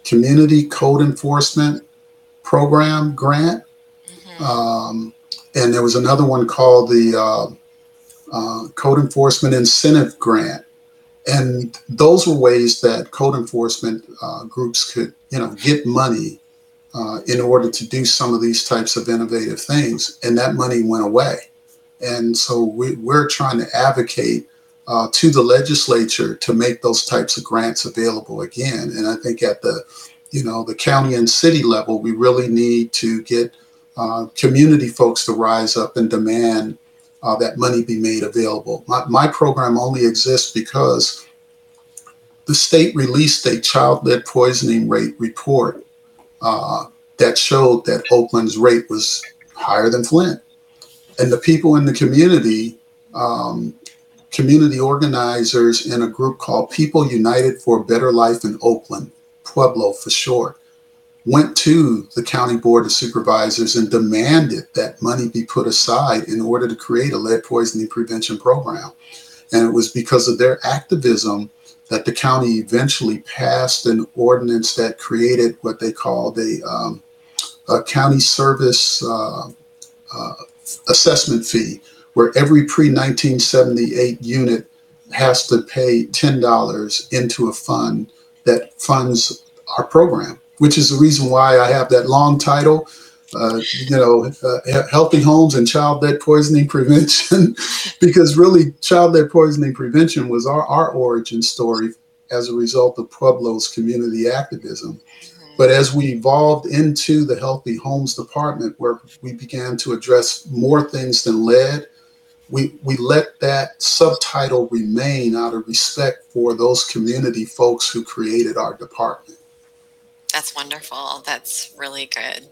community code enforcement program grant. Mm-hmm. Um, and there was another one called the uh, uh, Code Enforcement Incentive Grant. And those were ways that code enforcement uh, groups could, you know, get money uh, in order to do some of these types of innovative things. And that money went away. And so we, we're trying to advocate uh, to the legislature to make those types of grants available again. And I think at the, you know, the county and city level, we really need to get uh, community folks to rise up and demand uh, that money be made available. My, my program only exists because the state released a child lead poisoning rate report uh, that showed that Oakland's rate was higher than Flint. And the people in the community, um, community organizers in a group called People United for a Better Life in Oakland, Pueblo for short, went to the county board of supervisors and demanded that money be put aside in order to create a lead poisoning prevention program. And it was because of their activism that the county eventually passed an ordinance that created what they called a, um, a county service uh, uh, assessment fee, where every pre 1978 unit has to pay $10 into a fund that funds our program which is the reason why I have that long title. Uh, you know, uh, healthy homes and child lead poisoning prevention, because really, child lead poisoning prevention was our, our origin story as a result of Pueblo's community activism. But as we evolved into the Healthy Homes Department, where we began to address more things than lead, we, we let that subtitle remain out of respect for those community folks who created our department. That's wonderful. That's really good.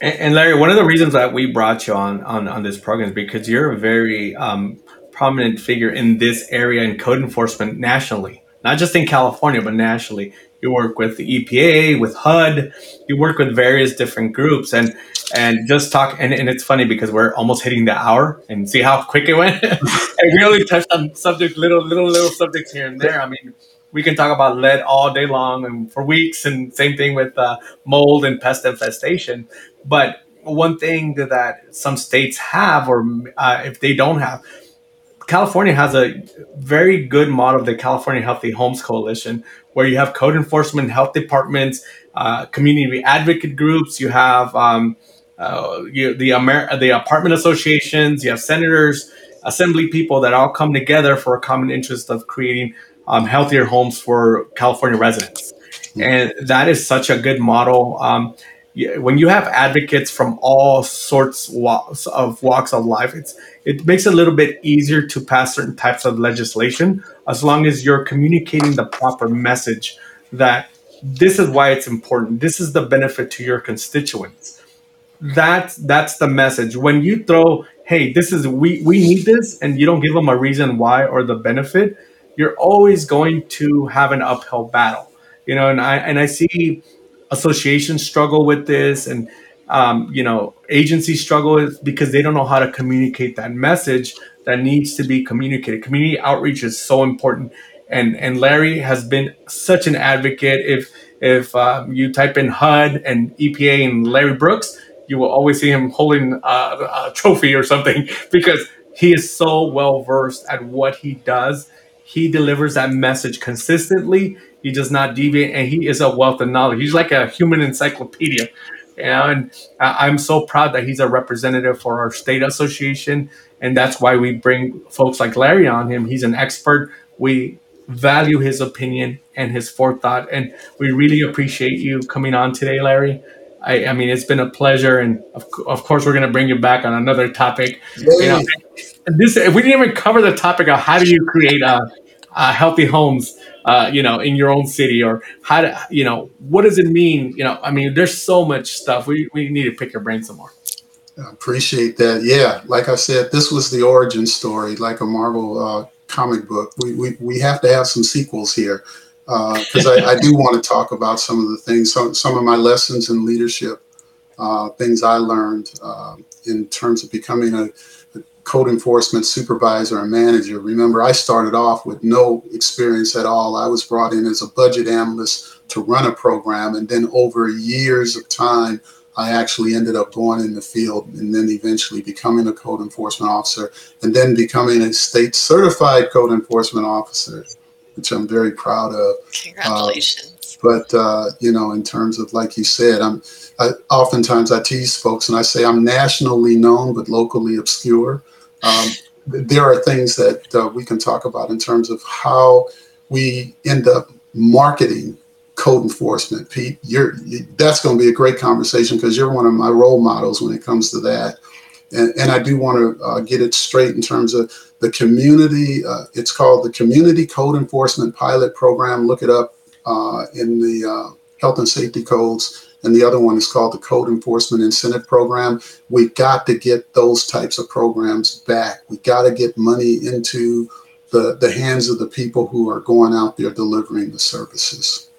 And, and, Larry, one of the reasons that we brought you on on, on this program is because you're a very um, prominent figure in this area in code enforcement nationally, not just in California, but nationally. You work with the EPA, with HUD. You work with various different groups, and and just talk. And, and it's funny because we're almost hitting the hour, and see how quick it went. and we only touched on subject, little little little subjects here and there. I mean, we can talk about lead all day long and for weeks, and same thing with uh, mold and pest infestation. But one thing that some states have, or uh, if they don't have, California has a very good model of the California Healthy Homes Coalition, where you have code enforcement, health departments, uh, community advocate groups. You have um, uh, you, the Amer- the apartment associations. You have senators, assembly people that all come together for a common interest of creating um, healthier homes for California residents. And that is such a good model. Um, when you have advocates from all sorts of walks of life, it's it makes it a little bit easier to pass certain types of legislation as long as you're communicating the proper message that this is why it's important. This is the benefit to your constituents. That's that's the message. When you throw, hey, this is we we need this, and you don't give them a reason why or the benefit, you're always going to have an uphill battle. You know, and I and I see associations struggle with this and um, you know agencies struggle because they don't know how to communicate that message that needs to be communicated. Community outreach is so important. And and larry has been such an advocate. If if um, you type in hud and epa and larry brooks you will always see him holding a trophy or something because he is so well versed at what he does he delivers that message consistently. He does not deviate, and he is a wealth of knowledge. He's like a human encyclopedia. You know, and I'm so proud that he's a representative for our state association, and that's why we bring folks like Larry on him. He's an expert. We value his opinion and his forethought, and we really appreciate you coming on today, Larry. I, I mean, it's been a pleasure, and of, of course, we're going to bring you back on another topic. You know, this we didn't even cover the topic of how do you create a, a healthy homes, uh, you know, in your own city, or how to, you know, what does it mean? You know, I mean, there's so much stuff. We we need to pick your brain some more. I appreciate that. Yeah, like I said, this was the origin story, like a Marvel uh, comic book. We, we we have to have some sequels here because uh, I, I, do want to talk about some of the things, some some of my lessons in leadership, uh, things I learned uh, in terms of becoming a code enforcement supervisor and manager. Remember, I started off with no experience at all. I was brought in as a budget analyst to run a program, and then over years of time, I actually ended up going in the field and then eventually becoming a code enforcement officer and then becoming a state certified code enforcement officer, which I'm very proud of. Congratulations. Uh, but, uh, you know, in terms of, like you said, I'm I, oftentimes I tease folks and I say I'm nationally known but locally obscure. Um, there are things that uh, we can talk about in terms of how we end up marketing code enforcement. Pete, you're, that's going to be a great conversation because you're one of my role models when it comes to that. And, and I do want to uh, get it straight in terms of the community. Uh, it's called the Community Code Enforcement Pilot Program. Look it up uh, in the uh, Health and Safety Codes. And the other one is called the Code Enforcement Incentive Program. We've got to get those types of programs back. We've got to get money into the, the hands of the people who are going out there delivering the services.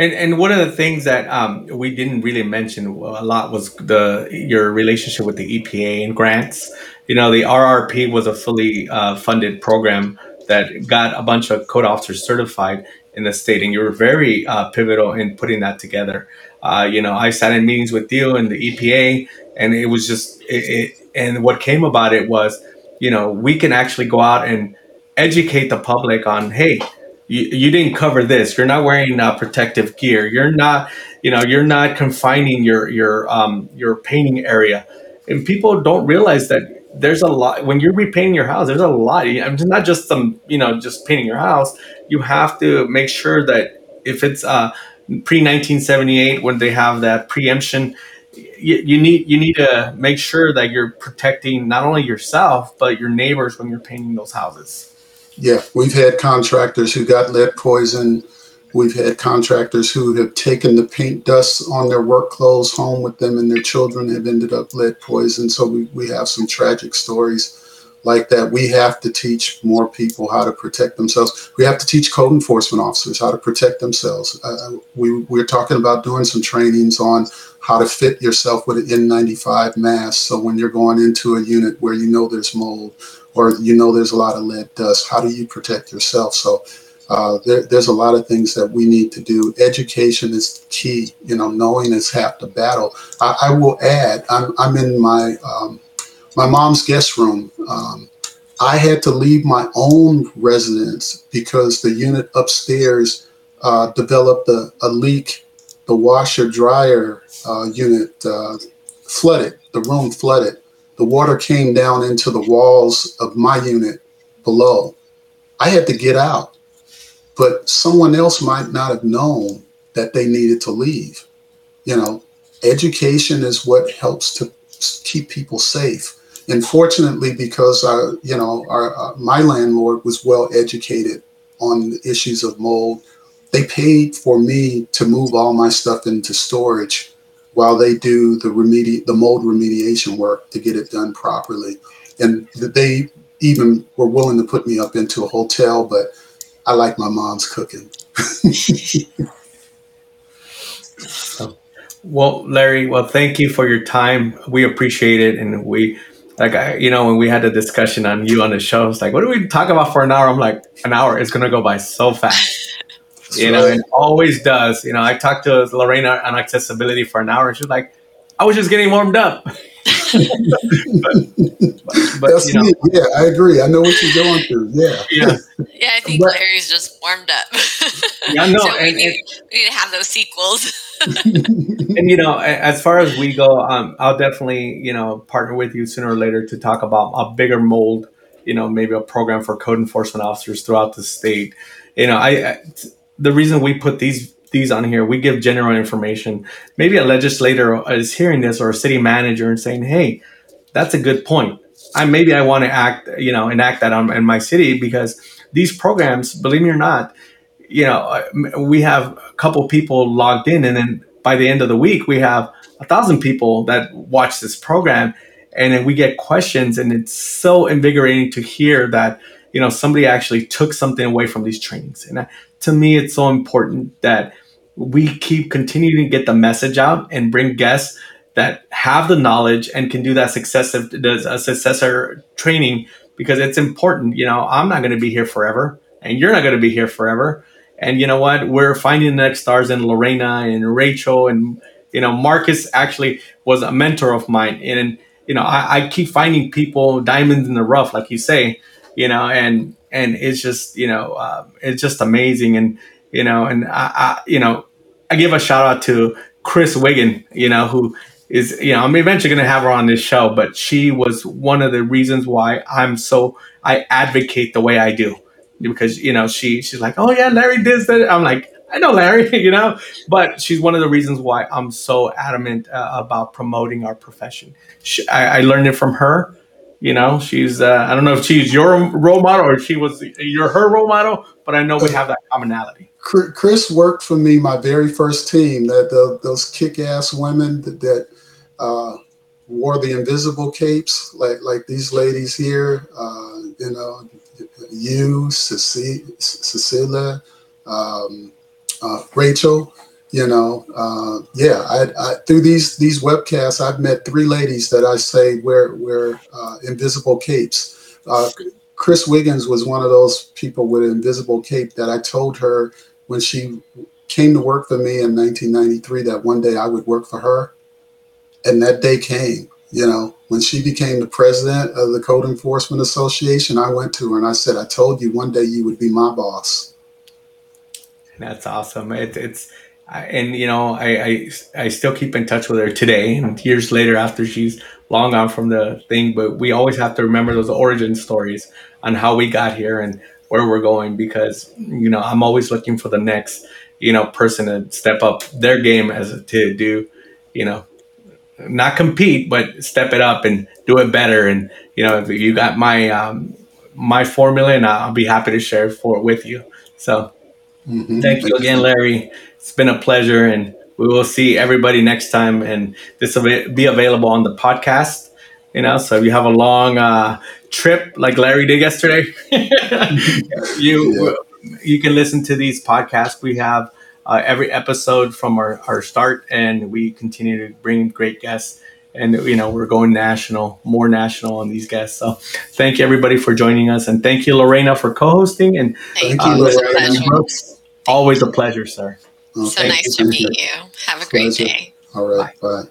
And and one of the things that um, we didn't really mention a lot was the your relationship with the EPA and grants. You know, the RRP was a fully uh, funded program that got a bunch of code officers certified in the state, and you were very uh, pivotal in putting that together. Uh, you know, I sat in meetings with you and the EPA, and it was just it, it, and what came about it was, you know, we can actually go out and educate the public on, hey, you, you didn't cover this. You're not wearing uh, protective gear. You're not, you know, you're not confining your your um, your painting area. And people don't realize that there's a lot when you're repainting your house. There's a lot. I mean, not just some, you know, just painting your house. You have to make sure that if it's uh, pre 1978 when they have that preemption, you, you need you need to make sure that you're protecting not only yourself but your neighbors when you're painting those houses. Yeah, we've had contractors who got lead poison. We've had contractors who have taken the paint dust on their work clothes home with them, and their children have ended up lead poisoned. So we, we have some tragic stories like that. We have to teach more people how to protect themselves. We have to teach code enforcement officers how to protect themselves. Uh, we, we're talking about doing some trainings on how to fit yourself with an N95 mask. So when you're going into a unit where you know there's mold, or you know there's a lot of lead dust. How do you protect yourself? So uh, there, there's a lot of things that we need to do. Education is key. You know, knowing is half the battle. I, I will add, I'm, I'm in my um, my mom's guest room. Um, I had to leave my own residence because the unit upstairs uh, developed a, a, leak. The washer dryer uh, unit uh, flooded. The room flooded the water came down into the walls of my unit below. I had to get out, but someone else might not have known that they needed to leave. You know, education is what helps to keep people safe. And fortunately, because our, you know, our, uh, my landlord was well educated on the issues of mold, they paid for me to move all my stuff into storage while they do the remedi- the mold remediation work to get it done properly. And they even were willing to put me up into a hotel, but I like my mom's cooking. well, Larry, well, thank you for your time. We appreciate it, and we like I, you know when we had the discussion on you on the show, it's like, what do we talk about for an hour? I'm like, an hour is gonna go by so fast you know, and always does. You know, I talked to Lorena on accessibility for an hour, and she's like, "I was just getting warmed up." but, but, That's you know, me. Yeah, I agree. I know what you're going through. Yeah, yeah, yeah. I think but, Larry's just warmed up. yeah, no, so and, we, need, and, we need to have those sequels. and you know, as far as we go, um, I'll definitely you know partner with you sooner or later to talk about a bigger mold. You know, maybe a program for code enforcement officers throughout the state. You know, I, I the reason we put these these on here, we give general information. Maybe a legislator is hearing this or a city manager and saying, "Hey, that's a good point. I maybe I want to act, you know, enact that on, in my city because these programs, believe me or not, you know, uh, we have a couple people logged in, and then by the end of the week, we have a thousand people that watch this program, and then we get questions, and it's so invigorating to hear that you know somebody actually took something away from these trainings and to me, it's so important that we keep continuing to get the message out and bring guests that have the knowledge and can do that successive a successor training because it's important. You know, I'm not going to be here forever, and you're not going to be here forever. And you know what? We're finding the next stars in Lorena and Rachel, and you know, Marcus actually was a mentor of mine, and you know, I, I keep finding people diamonds in the rough, like you say, you know, and and it's just you know uh, it's just amazing and you know and I, I, you know I give a shout out to Chris Wiggin you know who is you know I'm eventually to have her on this show but she was one of the reasons why I'm so I advocate the way I do because you know she she's like oh yeah Larry did that I'm like I know Larry, you know, but she's one of the reasons why I'm so adamant uh, about promoting our profession. She, I, I, learned it from her. You know, she's, uh, I don't know if she's your role model or she was, you're her role model, but I know we have that commonality. Chris worked for me my very first team, that the, those kick ass women that, that uh, wore the invisible capes, like, like these ladies here, uh, you know, you, Cecilia, um, uh, Rachel, you know, uh, yeah, I, I, through these these webcasts, I've met three ladies that I say wear wear uh, invisible capes. Uh, Chris Wiggins was one of those people with an invisible cape that I told her when she came to work for me in 1993 that one day I would work for her, and that day came. You know, when she became the president of the Code Enforcement Association, I went to her and I said, "I told you one day you would be my boss." That's awesome. It, it's and you know I, I I still keep in touch with her today and years later after she's long gone from the thing. But we always have to remember those origin stories on how we got here and where we're going because you know I'm always looking for the next you know person to step up their game as to do you know not compete but step it up and do it better and you know if you got my um, my formula and I'll be happy to share for with you so Mm-hmm. Thank you again, Larry. It's been a pleasure, and we will see everybody next time. And this will be available on the podcast. You know, so if you have a long uh, trip like Larry did yesterday, you yeah. you can listen to these podcasts. We have uh, every episode from our, our start, and we continue to bring great guests and you know we're going national more national on these guests. So thank you everybody for joining us. And thank you lorena for co-hosting. And thank uh, you. Lorena. always a pleasure sir. So nice to meet you. Have a great day. All right bye. bye.